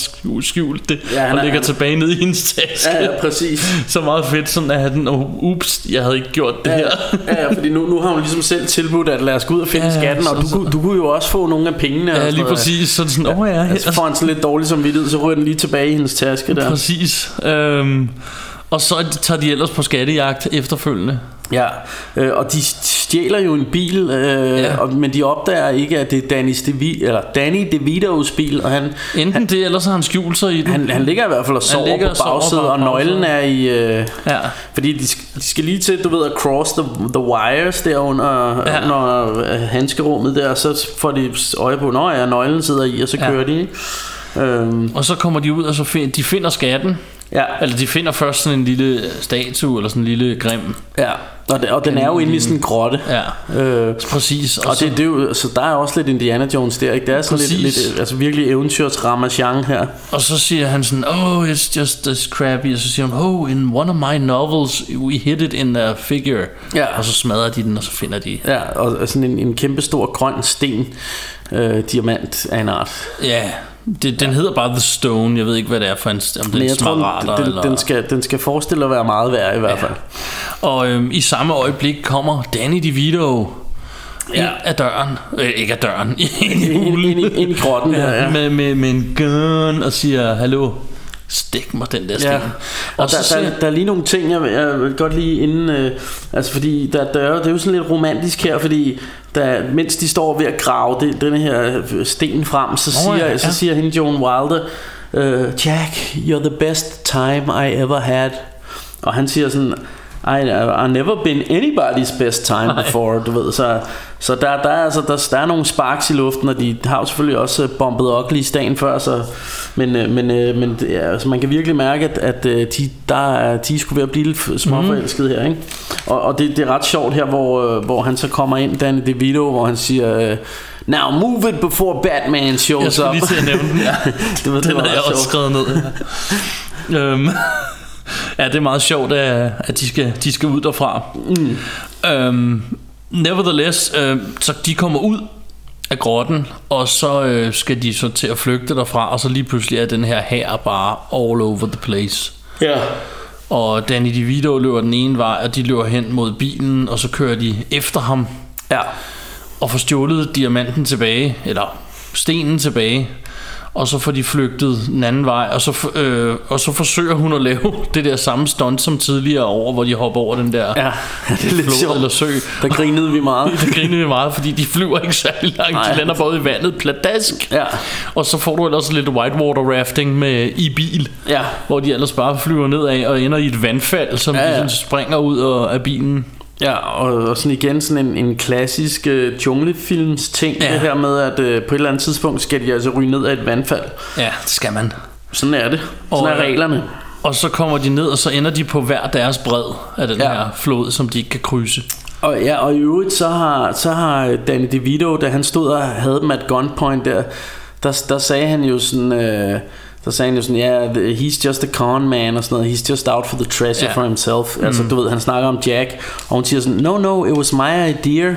skjult- det, Ja, han og er- ligger tilbage ned i hendes taske. Ja, ja, præcis. Så meget fedt, sådan at han, oh, ups, jeg havde ikke gjort det Ja, her. ja, ja, fordi nu, nu har hun ligesom selv tilbudt, at lad os gå ud og finde Ja, skatten, og så- du, kunne- du kunne jo også få nogle af pengene. Ja, lige præcis. Så sådan, åh oh, ja, Ja, så får han sådan lidt dårlig samvittighed, så ryger den lige tilbage i hendes taske der. præcis. Øhm, og så tager de ellers på skattejagt efterfølgende. Ja, øh, og de stjæler jo en bil, øh, Ja. og, men de opdager ikke, at det er Danny, Stevi, eller Danny DeVito's bil, og han, Enten det, eller så har han skjult sig i den. han, han ligger i hvert fald og sover på bagsædet, og nøglen er i... Øh, Ja. fordi de skal, de skal lige til, du ved, at cross the, the wires der under, Ja. under øh, handskerummet der, og så får de øje på, når ja, nøglen sidder i, og så Ja. kører de. Øhm, Og så kommer de ud, og så find, de finder skatten. Ja, Eller de finder først sådan en lille statue, eller sådan en lille grim. ja. Og, det, og den er jo inde i sådan en grotte. Ja, Øh, præcis. og det, det er jo, så der er også lidt Indiana Jones der, ikke? Det er sådan lidt, Præcis. lidt, altså virkelig eventyrs ramachan her. Og så siger han sådan, oh, it's just this crappy. Og så siger hun, oh, in one of my novels, we hit it in a figure. Ja. Og så smadrer de den, og så finder de. Ja, og og sådan en, en kæmpe stor grøn sten, øh, diamant af en art. Ja, det, den hedder bare The Stone. Jeg ved ikke, hvad det er for en, om det er jeg en tror, smaragder, den, den, eller... den, skal, den skal forestille at være meget værd i hvert fald. Og øhm, i samme øjeblik kommer Danny DeVito ja. ind af døren. Øh, ikke af døren. ind i Ind, ind, i- ind i grotten her, ja. Med, med, med en gun og siger, hallo, stik mig den der sten. Ja, og så der, der, der er lige nogle ting, jeg, jeg vil godt lige inden, øh, altså fordi der, der, er- det er jo sådan lidt romantisk her, fordi der, mens de står ved at grave det, denne her sten frem, så, siger, ja, så ja. siger hende Joan Wilder, øh, Jack, you're the best time I ever had. Og han siger sådan, I, I've never been anybody's best time Nej. before, du ved. Så, så der, der, er, altså, der, der er nogle sparks i luften, og de har jo selvfølgelig også øh, bombet ugly dagen før, så, men, øh, men, øh, men er- altså, man kan virkelig mærke, at, at de, der, er- de skulle være at blive lidt f- småforelskede her. Ikke? Og, og det, det er ret sjovt her, hvor, hvor han så kommer ind, Danny DeVito, hvor han siger... Now move it before Batman shows Jeg skulle up. lige til at nævne den. Ja. det var, det Den var jeg ret også sjovt. skrevet ned. Ja. øhm, ja, det er meget sjovt, at, at de, skal, de skal ud derfra. Mm. Øhm, nevertheless, øh, så de kommer ud, af grotten, og så øh, skal de så til at flygte derfra, og så lige pludselig er den her her bare all over the place. Ja. Og Danny DeVito løber den ene vej, og de løber hen mod bilen, og så kører de efter ham Ja. og får stjålet diamanten tilbage, eller stenen tilbage, og så får de flygtet den anden vej, og så, øh, og så forsøger hun at lave det der samme stunt som tidligere over, hvor de hopper over den der Ja, det er lidt flod sjovt. eller sø. Der grinede vi meget. Der griner vi meget, fordi de flyver ikke særlig langt. Nej. De lander ud i vandet, pladask. Ja. Og så får du ellers lidt whitewater rafting med i bil. Ja. Hvor de ellers bare flyver nedad og ender i et vandfald, som Ja, ja, de sådan springer ud af bilen. Ja, og, og sådan igen sådan en, en klassisk uh, junglefilms ting, ja. Det her med, at uh, på et eller andet tidspunkt skal de altså ryge ned af et vandfald. Ja, det skal man. Sådan er det. Sådan Og, er øh, reglerne. Og så kommer de ned, og så ender de på hver deres bred af den Ja. ja. her flod, som de ikke kan krydse. Og, ja, og i øvrigt, så har, så har Danny DeVito, da han stod og havde dem at gunpoint der, der, der sagde han jo sådan... Øh, der sagde han jo sådan, ja, yeah, he's just a con man og sådan noget. He's just out for the treasure Ja. for himself. Altså, du ved, han snakker om Jack, og hun siger sådan, no, no, it was my idea.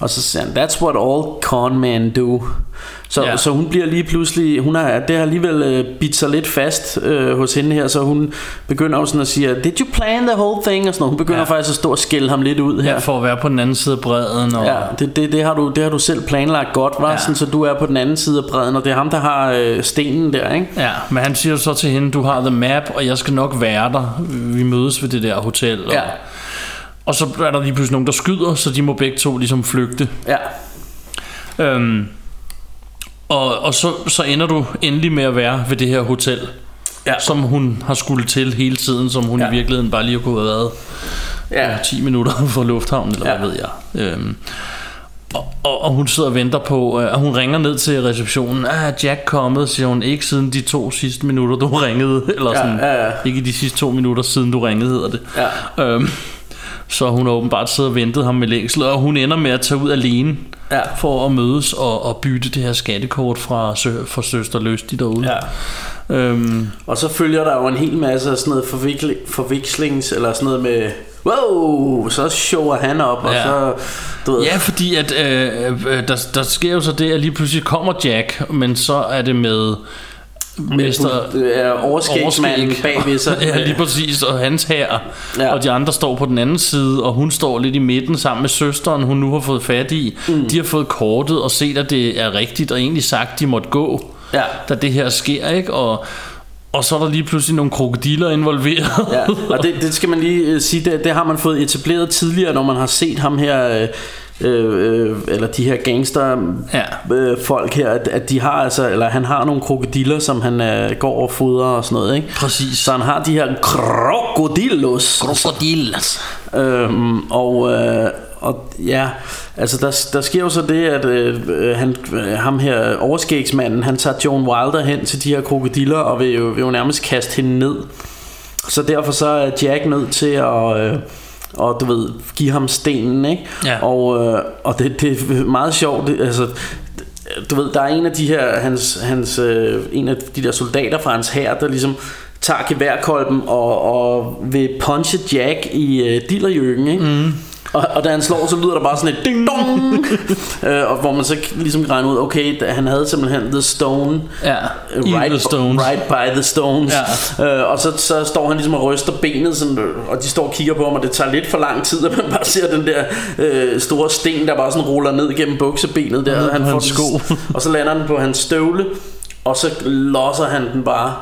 Og så siger han, that's what all con men do. Så, ja. Så hun bliver lige pludselig, hun har, det har alligevel øh, bidt sig lidt fast øh, hos hende her, så hun begynder jo sådan at sige, did you plan the whole thing? Og sådan noget. Hun begynder ja. Faktisk at stå og skælde ham lidt ud her. Ja. For at være på den anden side af bredden. Og, Ja, det, det, det, har du, det har du selv planlagt godt, var. Ja. sådan, så du er på den anden side af bredden, og det er ham, der har øh, stenen der, ikke? ja, men han siger så til hende, du har the map, og jeg skal nok være der. Vi mødes ved det der hotel. Og, Ja. Og så er der lige pludselig nogen, der skyder, så de må begge to ligesom flygte. Ja, Øhm, og og så, så ender du endelig med at være ved det her hotel, Ja. som hun har skulle til hele tiden, som hun Ja. i virkeligheden bare lige kunne have været ja, ja. 10 minutter fra lufthavnen, eller ja. hvad ved jeg. Øhm, og, og, og hun sidder og venter på, øh, og hun ringer ned til receptionen. Ah, Jack kommet, siger hun. Ikke siden de to sidste minutter, du ringede. Eller Ja, sådan, ja, ja. Ikke de sidste to minutter siden, du ringede, hedder det. Ja. Øhm, så hun har åbenbart siddet og ventet ham med længsel, og hun ender med at tage ud alene Ja. for at mødes og, og bytte det her skattekort fra, fra Søster Løstig derude. ja. Øhm, Og så følger der jo en hel masse af sådan noget forvikling, forvekslings, eller sådan noget med, wow, så shower han op, og Ja. så, du ved, Ja, fordi at øh, øh, der, der sker jo så det, at lige pludselig kommer Jack, men så er det med Mester er overskægsmanden bagved sig. ja, lige præcis, og hans her. Ja. Og de andre står på den anden side, og hun står lidt i midten sammen med søsteren, hun nu har fået fat i. Mm. De har fået kortet og set, at det er rigtigt, og egentlig sagt, de måtte gå, Ja. da det her sker, ikke? Og, og så er der lige pludselig nogle krokodiller involveret. Ja, og det, det skal man lige øh, sige, det, det har man fået etableret tidligere, når man har set ham her, øh, øh, eller de her gangster Ja. øh, folk her, at, at de har altså, eller han har nogle krokodiller, som han øh, går og fodrer og sådan noget, ikke? Præcis. Så han har de her krokodillos. Krokodillas. Øhm, og, øh, og ja, altså der, der sker jo så det, at øh, øh, han, øh, ham her overskægsmanden, han tager Joan Wilder hen til de her krokodiller, og vil jo, vil jo nærmest kaste hende ned. Så derfor så er Jack nødt til at... Øh, og du ved, give ham stenen, ikke? Ja. Og, øh, og det, det er meget sjovt, det, altså, du ved, der er en af de her, hans, hans, øh, en af de der soldater fra hans hær, der ligesom tager geværkolben og, og vil punche Jack i øh, dillerjøkken, ikke? Mm. Og, og da han slår, så lyder der bare sådan et ding dong, øh, og hvor man så ligesom kan regne ud, okay, da- han havde simpelthen the stone, Ja, øh, right, the stones. right by the stones. Ja. Øh, og så, så står han ligesom og ryster benet, sådan, øh, og de står og kigger på ham, og det tager lidt for lang tid, at man bare ser den der øh, store sten, der bare sådan ruller ned gennem buksebenet der. Og hans den- sko. og så lander den på hans støvle, og så losser han den bare.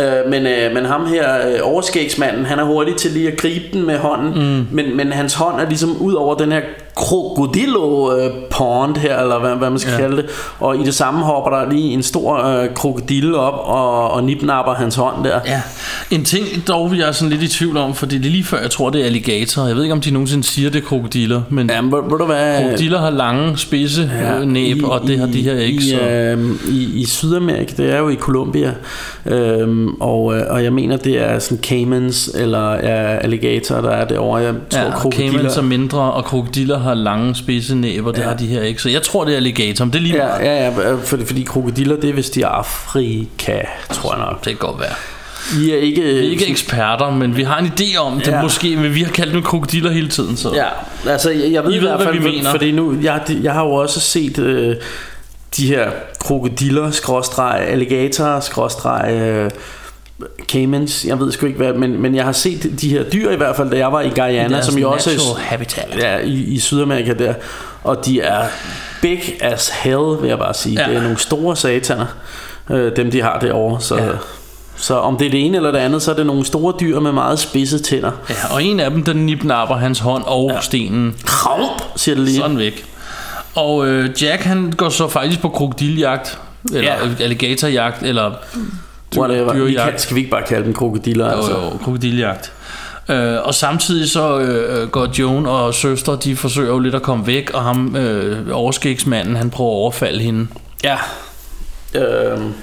Øh, men, øh, men ham her, øh, overskægsmanden, han er hurtig til lige at gribe den med hånden, mm. men, men hans hånd er ligesom ud over den her krokodillo øh, pond her, eller hvad, hvad man skal ja. Kalde det, og i det samme hopper der lige en stor øh, krokodille op og, og nipnapper hans hånd der. Ja, en ting dog jeg er sådan lidt i tvivl om, for det er lige før jeg tror det er alligator. Jeg ved ikke om de nogensinde siger det er krokodiller, men Ja, men ved, du hvad? krokodiller har lange spidse ja, næb, i- og det har de her ikke. i, så. øh, i, I Sydamerika, det er jo i Colombia, øhm, og, øh, og jeg mener, det er sådan caimans eller ja, alligator, der er derovre. Jeg tror, Ja, krokodiller... caimans er mindre, og krokodiller har lange spidse næb, og det Ja. ja. har de her ikke. Så jeg tror det er alligator, men det er lige Ja, meget. ja, ja, fordi, fordi krokodiller, det er vist i Afrika, tror jeg nok. Det kan godt være. Vi er ikke... Vi er ikke eksperter, men vi har en idé om det Ja. måske, men vi har kaldt dem krokodiller hele tiden, så... Ja, altså jeg, jeg ved I i ved, hvert hvad fald, vi mener. fordi nu, jeg, jeg har jo også set øh, de her krokodiller, skråstreg, alligatorer, skråstreg, øh, caimans, jeg ved sgu ikke hvad, men, men jeg har set de her dyr i hvert fald, da jeg var i Guyana, som jo også er habitat. ja, i, i Sydamerika der, og de er big as hell, vil jeg bare sige. Ja. Det er nogle store sataner, øh, dem de har derovre, så... Ja. Så om det er det ene eller det andet, så er det nogle store dyr med meget spidse tænder. Ja, og en af dem, den nipnapper hans hånd og ja. stenen. Kramp, siger det lige. Sådan væk. Og øh, Jack, han går så faktisk på krokodiljagt, eller ja. alligatorjagt, eller Whatever. Dyrejagt. skal vi ikke bare kalde dem krokodiller? Jo, Altså? jo, krokodiljagt. Øh, og samtidig så øh, går Joan og søster, de forsøger jo lidt at komme væk, og ham, øh, overskægsmanden, han prøver at overfalde hende. Ja. Øhm.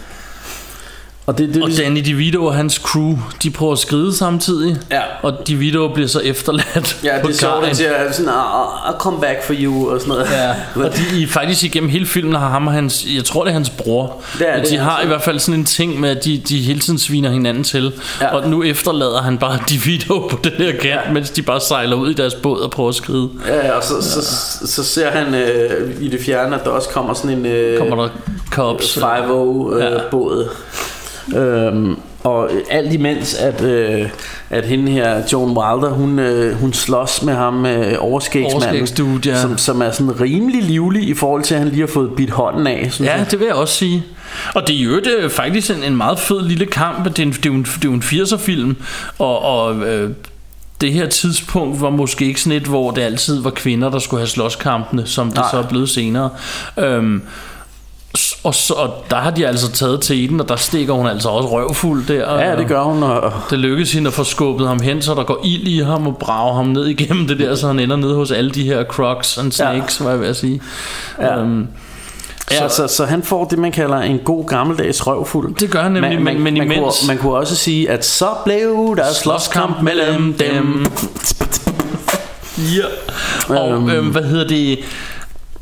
Og det, det Og ligesom, Danny DeVito og hans crew, de prøver at skride samtidig. Ja. Og DeVito bliver så efterladt ja, det er sjovt, at siger sådan, I'll, come back for you og sådan noget. Ja, og de, i, faktisk igennem hele filmen har ham og hans, jeg tror det er hans bror, Det er at det, de har i hvert fald sådan en ting med, at de, de hele tiden sviner hinanden til, Ja. ja. og nu efterlader han bare DeVito på den her kant, ja. mens de bare sejler ud i deres båd og prøver at skride. Ja, og så, så, så, så ser han øh, i det fjerne, at der også kommer sådan en øh, Kommer der cops? 5 øh, Ja. båd. Øhm, og alt imens at, øh, at hende her Joan Wilder Hun, øh, hun slås med ham øh, overskægsmanden ja. som, som er sådan rimelig livlig I forhold til at han lige har fået bidt hånden af synes Ja, jeg. det vil jeg også sige. Og det er jo det er faktisk en, en meget fed lille kamp. Det er, en, det er jo en, det er en 80'er film, og, og øh, det her tidspunkt var måske ikke sådan et, hvor det altid var kvinder, der skulle have slåskampene, som det Nej. så er blevet senere. Øhm, og, så, og der har de altså taget til den, og der stikker hun altså også røvfuld der. Ja, det gør hun og, Det lykkes hende at få skubbet ham hen, så der går ild i ham og brager ham ned igennem det der, så han ender nede hos alle de her crocs and snakes, ja. var jeg ved at sige. Ja. Øhm, Ja, så, så han får det, man kalder en god gammeldags røvfuld. Det gør han nemlig, men- men man, imens- kunne, man kunne også sige, at så blev der slåskamp mellem dem. Ja. Og øhm, øhm, hvad hedder det?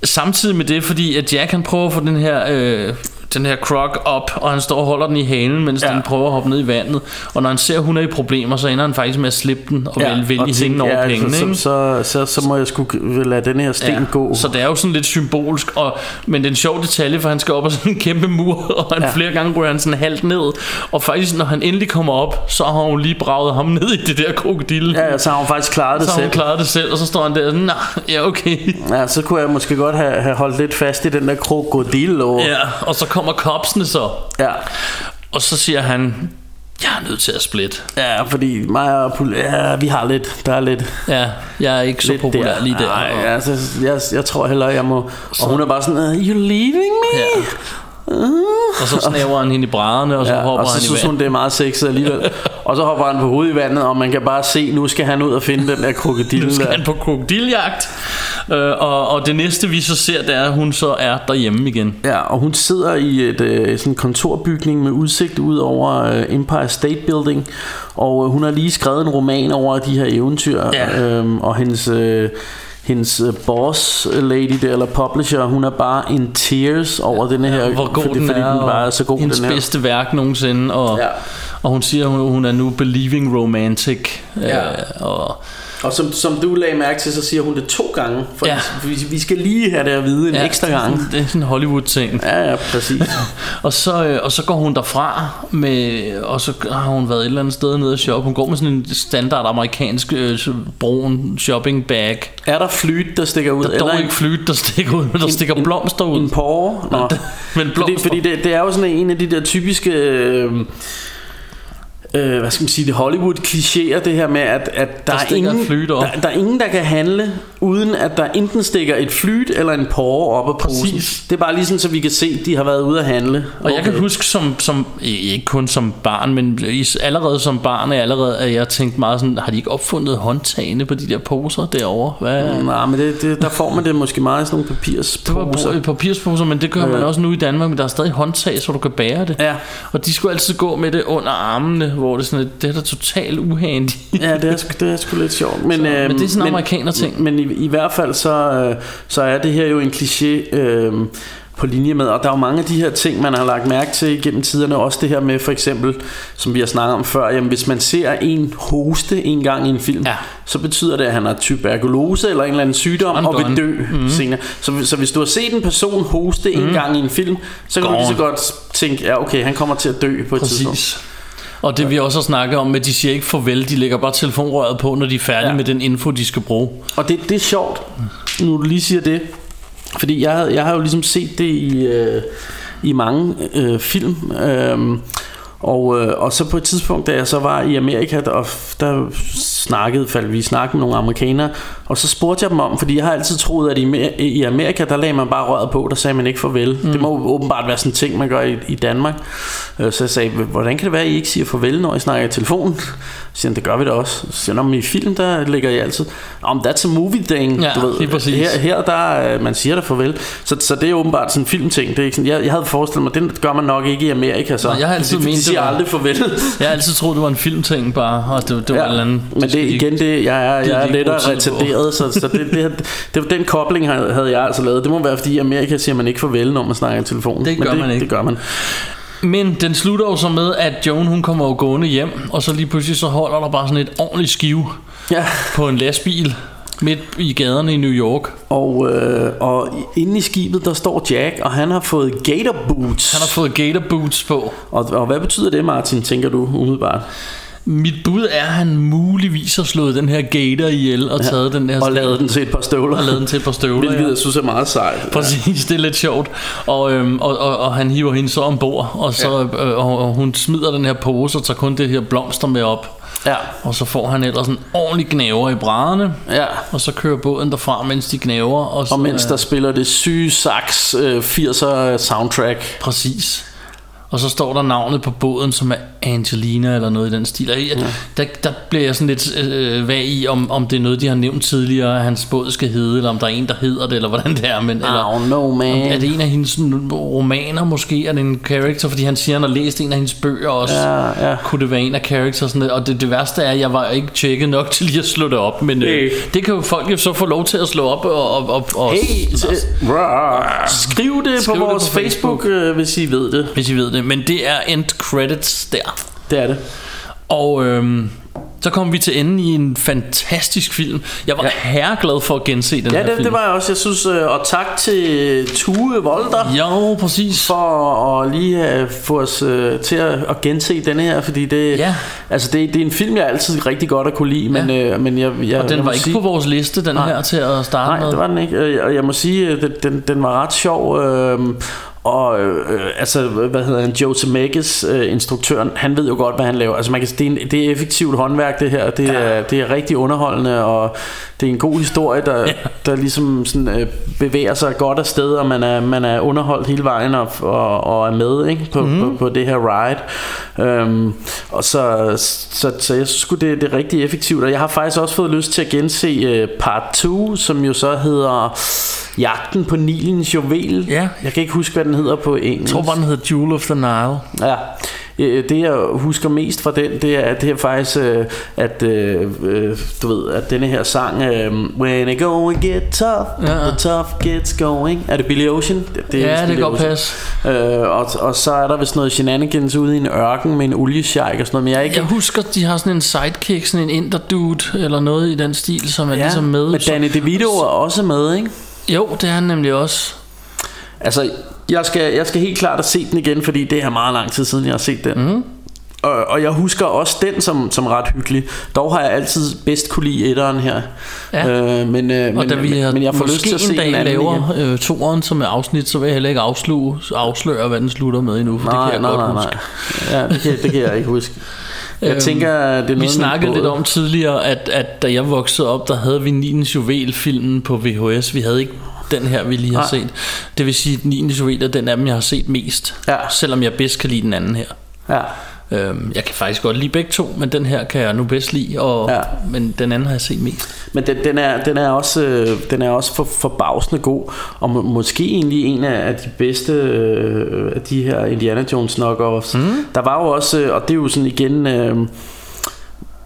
Samtidig med det, fordi at Jack han prøver at få den her øh, den her croc op, og han står og holder den i halen, mens Ja. ja. den prøver at hoppe ned i vandet. Og når han ser, at hun er i problemer, så ender han faktisk med at slippe den og ja, vælge, tænkte, hende over pengene. Så, ikke? så, så, så, må jeg sgu lade den her sten gå. Så det er jo sådan lidt symbolsk og, Men det er en sjov detalje For han skal op ad sådan en kæmpe mur Og han Ja. ja. flere gange ryger han sådan halvt ned Og faktisk når han endelig kommer op Så har hun lige braget ham ned i det der krokodille Ja, ja, så har hun faktisk klaret det Så har hun selv. klaret det selv Og så står han der Nah, ja okay Ja, så kunne jeg måske godt have, have holdt lidt fast i den der krokodillo. Ja, og så kommer kopsene så ja. Og så siger han Jeg er nødt til at splitte Ja, fordi mig og Pul- ja, vi har lidt, der er lidt, Ja, jeg er ikke så lidt populær lige der Nej, og- altså, jeg, jeg tror heller, jeg må... Og hun er bare sådan, you leaving me? Ja. Og så snæver han hende i brædderne Og så Ja, hopper og så han i synes vand hun, det er meget sexet alligevel. og så hopper han på hovedet i vandet, og man kan bare se, nu skal han ud og finde den der krokodille. Nu skal der. han på krokodiljagt øh, og, og det næste vi så ser Det er at hun så er derhjemme igen Ja, og hun sidder i et øh, sådan kontorbygning med udsigt ud over øh, Empire State Building, og øh, hun har lige skrevet en roman over de her eventyr, Ja. øhm, og hendes... Øh, hendes øh, boss lady der, eller publisher, hun er bare in tears over den her, Hvor god fordi, den fordi er den bare er så god, Hendes den her. bedste værk nogensinde Og, Ja. ja. og hun siger hun, hun er nu believing romantic Ja. øh, Og Og som, som du lagde mærke til, så siger hun det to gange, for Ja. vi, vi skal lige have det at vide en ja, ekstra gang. Det er sådan en Hollywood ting Ja, ja, præcis. Og så, øh, og så går hun derfra med, Og så har hun været et eller andet sted nede og shoppe Hun går med sådan en standard amerikansk øh, brun shopping bag Er der flyt, der stikker ud? Der er dog ikke flyt der stikker ud Men der stikker blomster ud En porre? Nå. Men Fordi, blomster fordi det, det er jo sådan en af de der typiske... Øh, øh, hvad skal man sige, det Hollywood klichéer det her med at, at der, Der er ingen op. der, der er ingen der kan handle uden at der enten stikker et flyt eller en porre op af posen. Præcis. Det er bare lige sådan så vi kan se at de har været ude at handle. Og jeg kan huske som, som ikke kun som barn, men allerede som barn, er allerede, at jeg tænkte meget sådan, har de ikke opfundet håndtagene på de der poser derovre? Hvad? Nej, men det, det, der får man det måske meget i sådan nogle Det var papirsposer. papirsposer, men det gør man Ja. også nu i Danmark, men der er stadig håndtag, så du kan bære det. Ja. Og de skulle altid gå med det under armene, hvor det sådan, et- det er da totalt uhandy. Ja, det er, det er sgu lidt sjovt. Men, Så- øh, men det er sådan en amerikaner-ting. Men i, i hvert fald så, øh, så er det her jo en kliché, øh, på linje med. Og der er jo mange af de her ting, man har lagt mærke til gennem tiderne. Også det her med for eksempel, som vi har snakket om før, jamen hvis man ser en hoste en gang i en film, Ja. så betyder det, at han har tuberkulose eller en eller anden sygdom Han og vil gone. dø mm-hmm. senere. Så, så hvis du har set en person hoste en gang i en film, så kan du lige så Gone. godt tænke, ja okay, han kommer til at dø på et tidspunkt. Og det vi også har snakket om, at de siger ikke farvel, de lægger bare telefonrøret på, når de er færdige Ja. med den info, de skal bruge. Og det, det er sjovt, nu du lige siger det. Fordi jeg, jeg har jo ligesom set det i, øh, i mange øh, film. Øh, og, øh, og så på et tidspunkt, da jeg så var i Amerika, der, der snakkede, faldt vi snakkede med nogle amerikanere, og så spurgte jeg dem om, fordi jeg har altid troet, at i, Amer- i Amerika, der lagde man bare røret på, der sagde man ikke farvel. Mm. Det må åbenbart være sådan en ting, man gør i, i Danmark. Øh, Så jeg sagde, hvordan kan det være, at I ikke siger farvel, når I snakker i telefonen? Så siger han, det gør vi da også. Så siger han, "Nå, i film, der ligger I altid. Om that's a movie thing, Ja, du ved. Her, her der, øh, man siger der farvel. Så, så det er åbenbart sådan en filmting. Det er ikke sådan, jeg, jeg havde forestillet mig, den gør man nok ikke i Amerika. Så. Nej, jeg har altid de, de ment, det siger var- aldrig farvel. Jeg har altid troet, det var en filmting bare, og det, det var ja, en eller anden... men det de- igen, det, jeg er, det jeg er er de lettere brugt retarderet, så, så det, det, det, den kobling, havde jeg altså lavet. Det må være, fordi i Amerika siger man ikke farvel, når man snakker i telefonen. Det Men gør det, man ikke. Det gør man. Men den slutter jo så med, at Joan hun kommer jo gående hjem, og så lige pludselig så holder der bare sådan et ordentligt skive Ja. på en lastbil midt i gaderne i New York. Og, øh, og inde i skibet, der står Jack, og han har fået gator boots. Han har fået gator boots på. og, og hvad betyder det, Martin, tænker du umiddelbart? Mit bud er, at han muligvis har slået den her gator ihjel og taget den der Og lavet den til et par støvler. og lavet den til et par støvler. Hvilket ja. jeg synes er meget sejt. Præcis, det er lidt sjovt. Og, øhm, og, og, og han hiver hende så ombord, og, så, ja. øh, og, og hun smider den her pose og tager kun det her blomster med op. Ja. Og så får han ellers en ordentlig gnaver i brædderne, Ja. og så kører båden derfra, mens de gnaver. Og, så, Og mens øh, der spiller det syge sax øh, 80'er soundtrack. Præcis. Og så står der navnet på båden, som er Angelina eller noget i den stil. Og jeg, der, der bliver jeg sådan lidt øh, vag i, om, om det er noget, de har nævnt tidligere, at hans båd skal hedde, eller om der er en, der hedder det, eller hvordan det er. Men, eller, don't know, man. er det en af hendes sådan, romaner måske? Er det en character? Fordi han siger, at han har læst en af hendes bøger også. Ja, ja. Kunne det være en af characters? Sådan, og det, det værste er, at jeg var ikke tjekket nok til lige at slå det op. Men øh, det kan jo folk jo så få lov til at slå op og... og, og, og Hey, s- rah. skriv det Skriv på det vores på Facebook, Facebook. øh, hvis I ved det. hvis I ved det. Men det er end credits der. Det er det. Og øhm, så kom vi til enden i en fantastisk film. Jeg var ja. herreglad for at gense den Ja, her det, film. det var jeg også. Jeg synes, øh, og tak til Tue Volter. Jo, præcis. for at lige uh, få os uh, til at, gense denne her, fordi det, Ja. altså det, det er en film, jeg altid rigtig godt at kunne lide, men, Ja. uh, men jeg, jeg, Og jeg den må var ikke sige, på vores liste, den Nej. her, til at starte Nej, med. det var den ikke, Øh, og jeg må sige, øh, den, den, den var ret sjov, øh, og øh, altså, hvad hedder han, Joe Zemeckis, øh, instruktøren, han ved jo godt, hvad han laver. Altså man kan, det, er en, det er effektivt håndværk, det her. Det, ja. er, det er rigtig underholdende, og det er en god historie, der, ja. der ligesom sådan, øh, bevæger sig godt afsted, og man er, man er underholdt hele vejen og, og, og er med ikke? På, mm. på, på det her ride. Øhm, og så, så, så jeg synes det, det er rigtig effektivt, og jeg har faktisk også fået lyst til at gense øh, part 2, som jo så hedder Jagten på Nilens juvel. Ja. Jeg kan ikke huske, hvad den hedder på engelsk. Jeg tror bare, den hedder Jewel of the Nile. Ja, Øh, det jeg husker mest fra den, det er, det er faktisk, øh, at øh, du ved, at denne her sang, When it go and get tough, Ja. the tough gets going. Er det Billy Ocean? Det, Ja, vist det kan godt passe. Øh, og, og så er der vist noget shenanigans ude i en ørken med en oliesjejk og sådan noget, men jeg er ikke... Jeg husker, de har sådan en sidekick, sådan en interdude, eller noget i den stil, som er ja, ligesom med. men Danny DeVito er også med, ikke? Jo, det er han nemlig også. Altså, jeg skal, jeg skal helt klart have set den igen, fordi det er meget lang tid siden, jeg har set den. Mm. Og, og jeg husker også den som, som ret hyggelig. Dog har jeg altid bedst kunne lide etteren her. Ja. Øh, men, øh, Og men, da vi men, men jeg får lyst til at se en dag laver øh, toeren som er afsnit, så vil jeg heller ikke afsløre, afsløre hvad den slutter med endnu, for det Nej, kan jeg nej, godt nej, huske. nej. Ja, det kan, det kan jeg ikke huske. Jeg Øhm, tænker, at det er noget Vi snakkede lidt om tidligere, at, at da jeg voksede op, der havde vi 9. juvel-filmen på VHS. Vi havde ikke den her, vi lige har Nej. set. Det vil sige, at 9. juvel er den af dem, jeg har set mest. Ja. Selvom jeg bedst kan lide den anden her. Ja. Øhm, jeg kan faktisk godt lide begge to, men den her kan jeg nu bedst lide, og, Ja. men den anden har jeg set mest. Men den, den, er, den er også, øh, den er også for, forbavsende god, og må, måske egentlig en af, af de bedste øh, af de her Indiana Jones knockoffs. Mm. Der var jo også, øh, og det er jo sådan igen... Øh,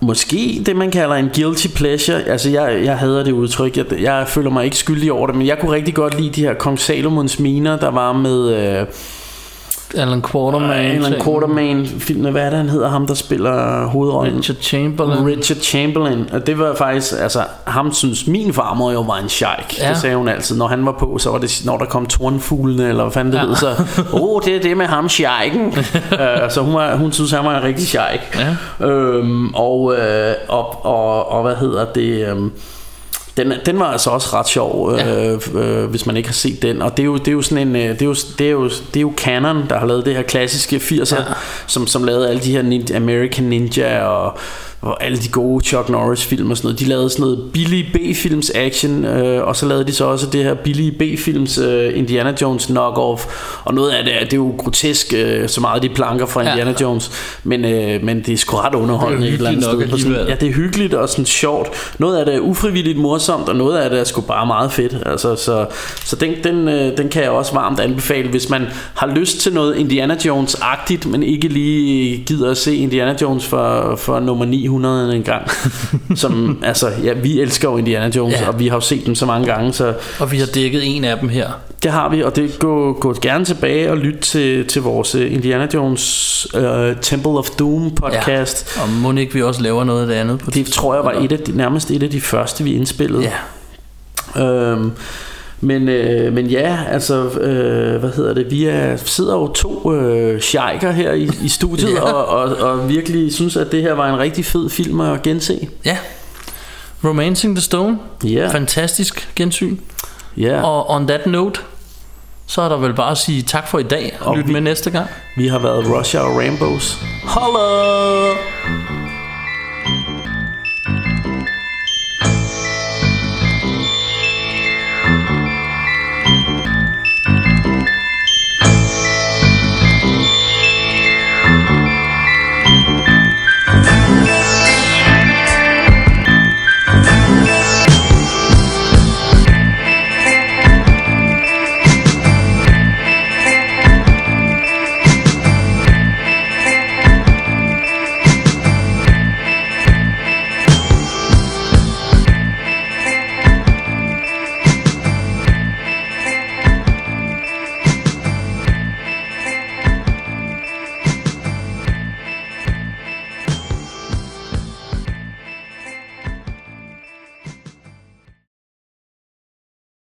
Måske det man kalder en guilty pleasure. Altså jeg, jeg hader det udtryk. Jeg, jeg føler mig ikke skyldig over det Men jeg kunne rigtig godt lide de her Kong Salomons miner Der var med øh, Alan Quarterman. Alan Quarterman filmen, hvad er det han hedder Ham der spiller hovedrollen Richard Chamberlain. Richard Chamberlain Og det var faktisk Altså ham synes min farmor jo var en sheik ja. Det sagde hun altid Når han var på Så var det når der kom tornfuglene Eller hvad fanden det ja. hed Så oh, det er det med ham sheiken uh, Så hun, var, hun synes han var en rigtig sheik Ja. øhm, og, øh, og, og, og hvad hedder det øhm, den, den var altså også ret sjov, Ja. øh, øh, hvis man ikke har set den. Og det er jo, det er jo sådan en, øh, det er jo, det er jo, det er jo Canon, der har lavet det her klassiske 80'er, ja. som, som lavede alle de her American Ninja og, og alle de gode Chuck Norris film og sådan noget. De lavede sådan noget billig B-films action, øh, og så lavede de så også det her billige B-films øh, Indiana Jones knock-off. Og noget af det, er- det er jo grotesk, øh, så meget de planker fra Ja. Indiana Jones. Men, øh, men det er sgu ret underholdende er et eller andet sted. nok På sådan, ja, det er hyggeligt og sådan sjovt. Noget af det er ufrivilligt morsomt, og noget af det er sgu bare meget fedt. Altså, så så den, den, øh, den kan jeg også varmt anbefale, hvis man har lyst til noget Indiana Jones-agtigt, men ikke lige gider at se Indiana Jones for, for nummer 900 en gang. Som, altså, ja, vi elsker jo Indiana Jones, Ja. og vi har jo set dem så mange gange, så Og vi har dækket en af dem her. det har vi, og det gå, gå gerne tilbage og lyt til, til vores øh, Indiana Jones uh, Temple of Doom podcast. Og må ikke vi også laver noget af det andet på Det tror jeg var et af de, nærmest et af de første, vi indspillede. Ja. Øhm, men, øh, men ja, altså, øh, hvad hedder det, vi er, sidder jo to øh, sheiker her i, i studiet, Ja. og, og, og virkelig synes, at det her var en rigtig fed film at gense. Ja. Romancing the Stone. Ja, Fantastisk gensyn. ja. Og on that note, så er der vel bare at sige tak for i dag. Og Og lyt vi- med næste gang. vi har været Russia og Rambos. Holla!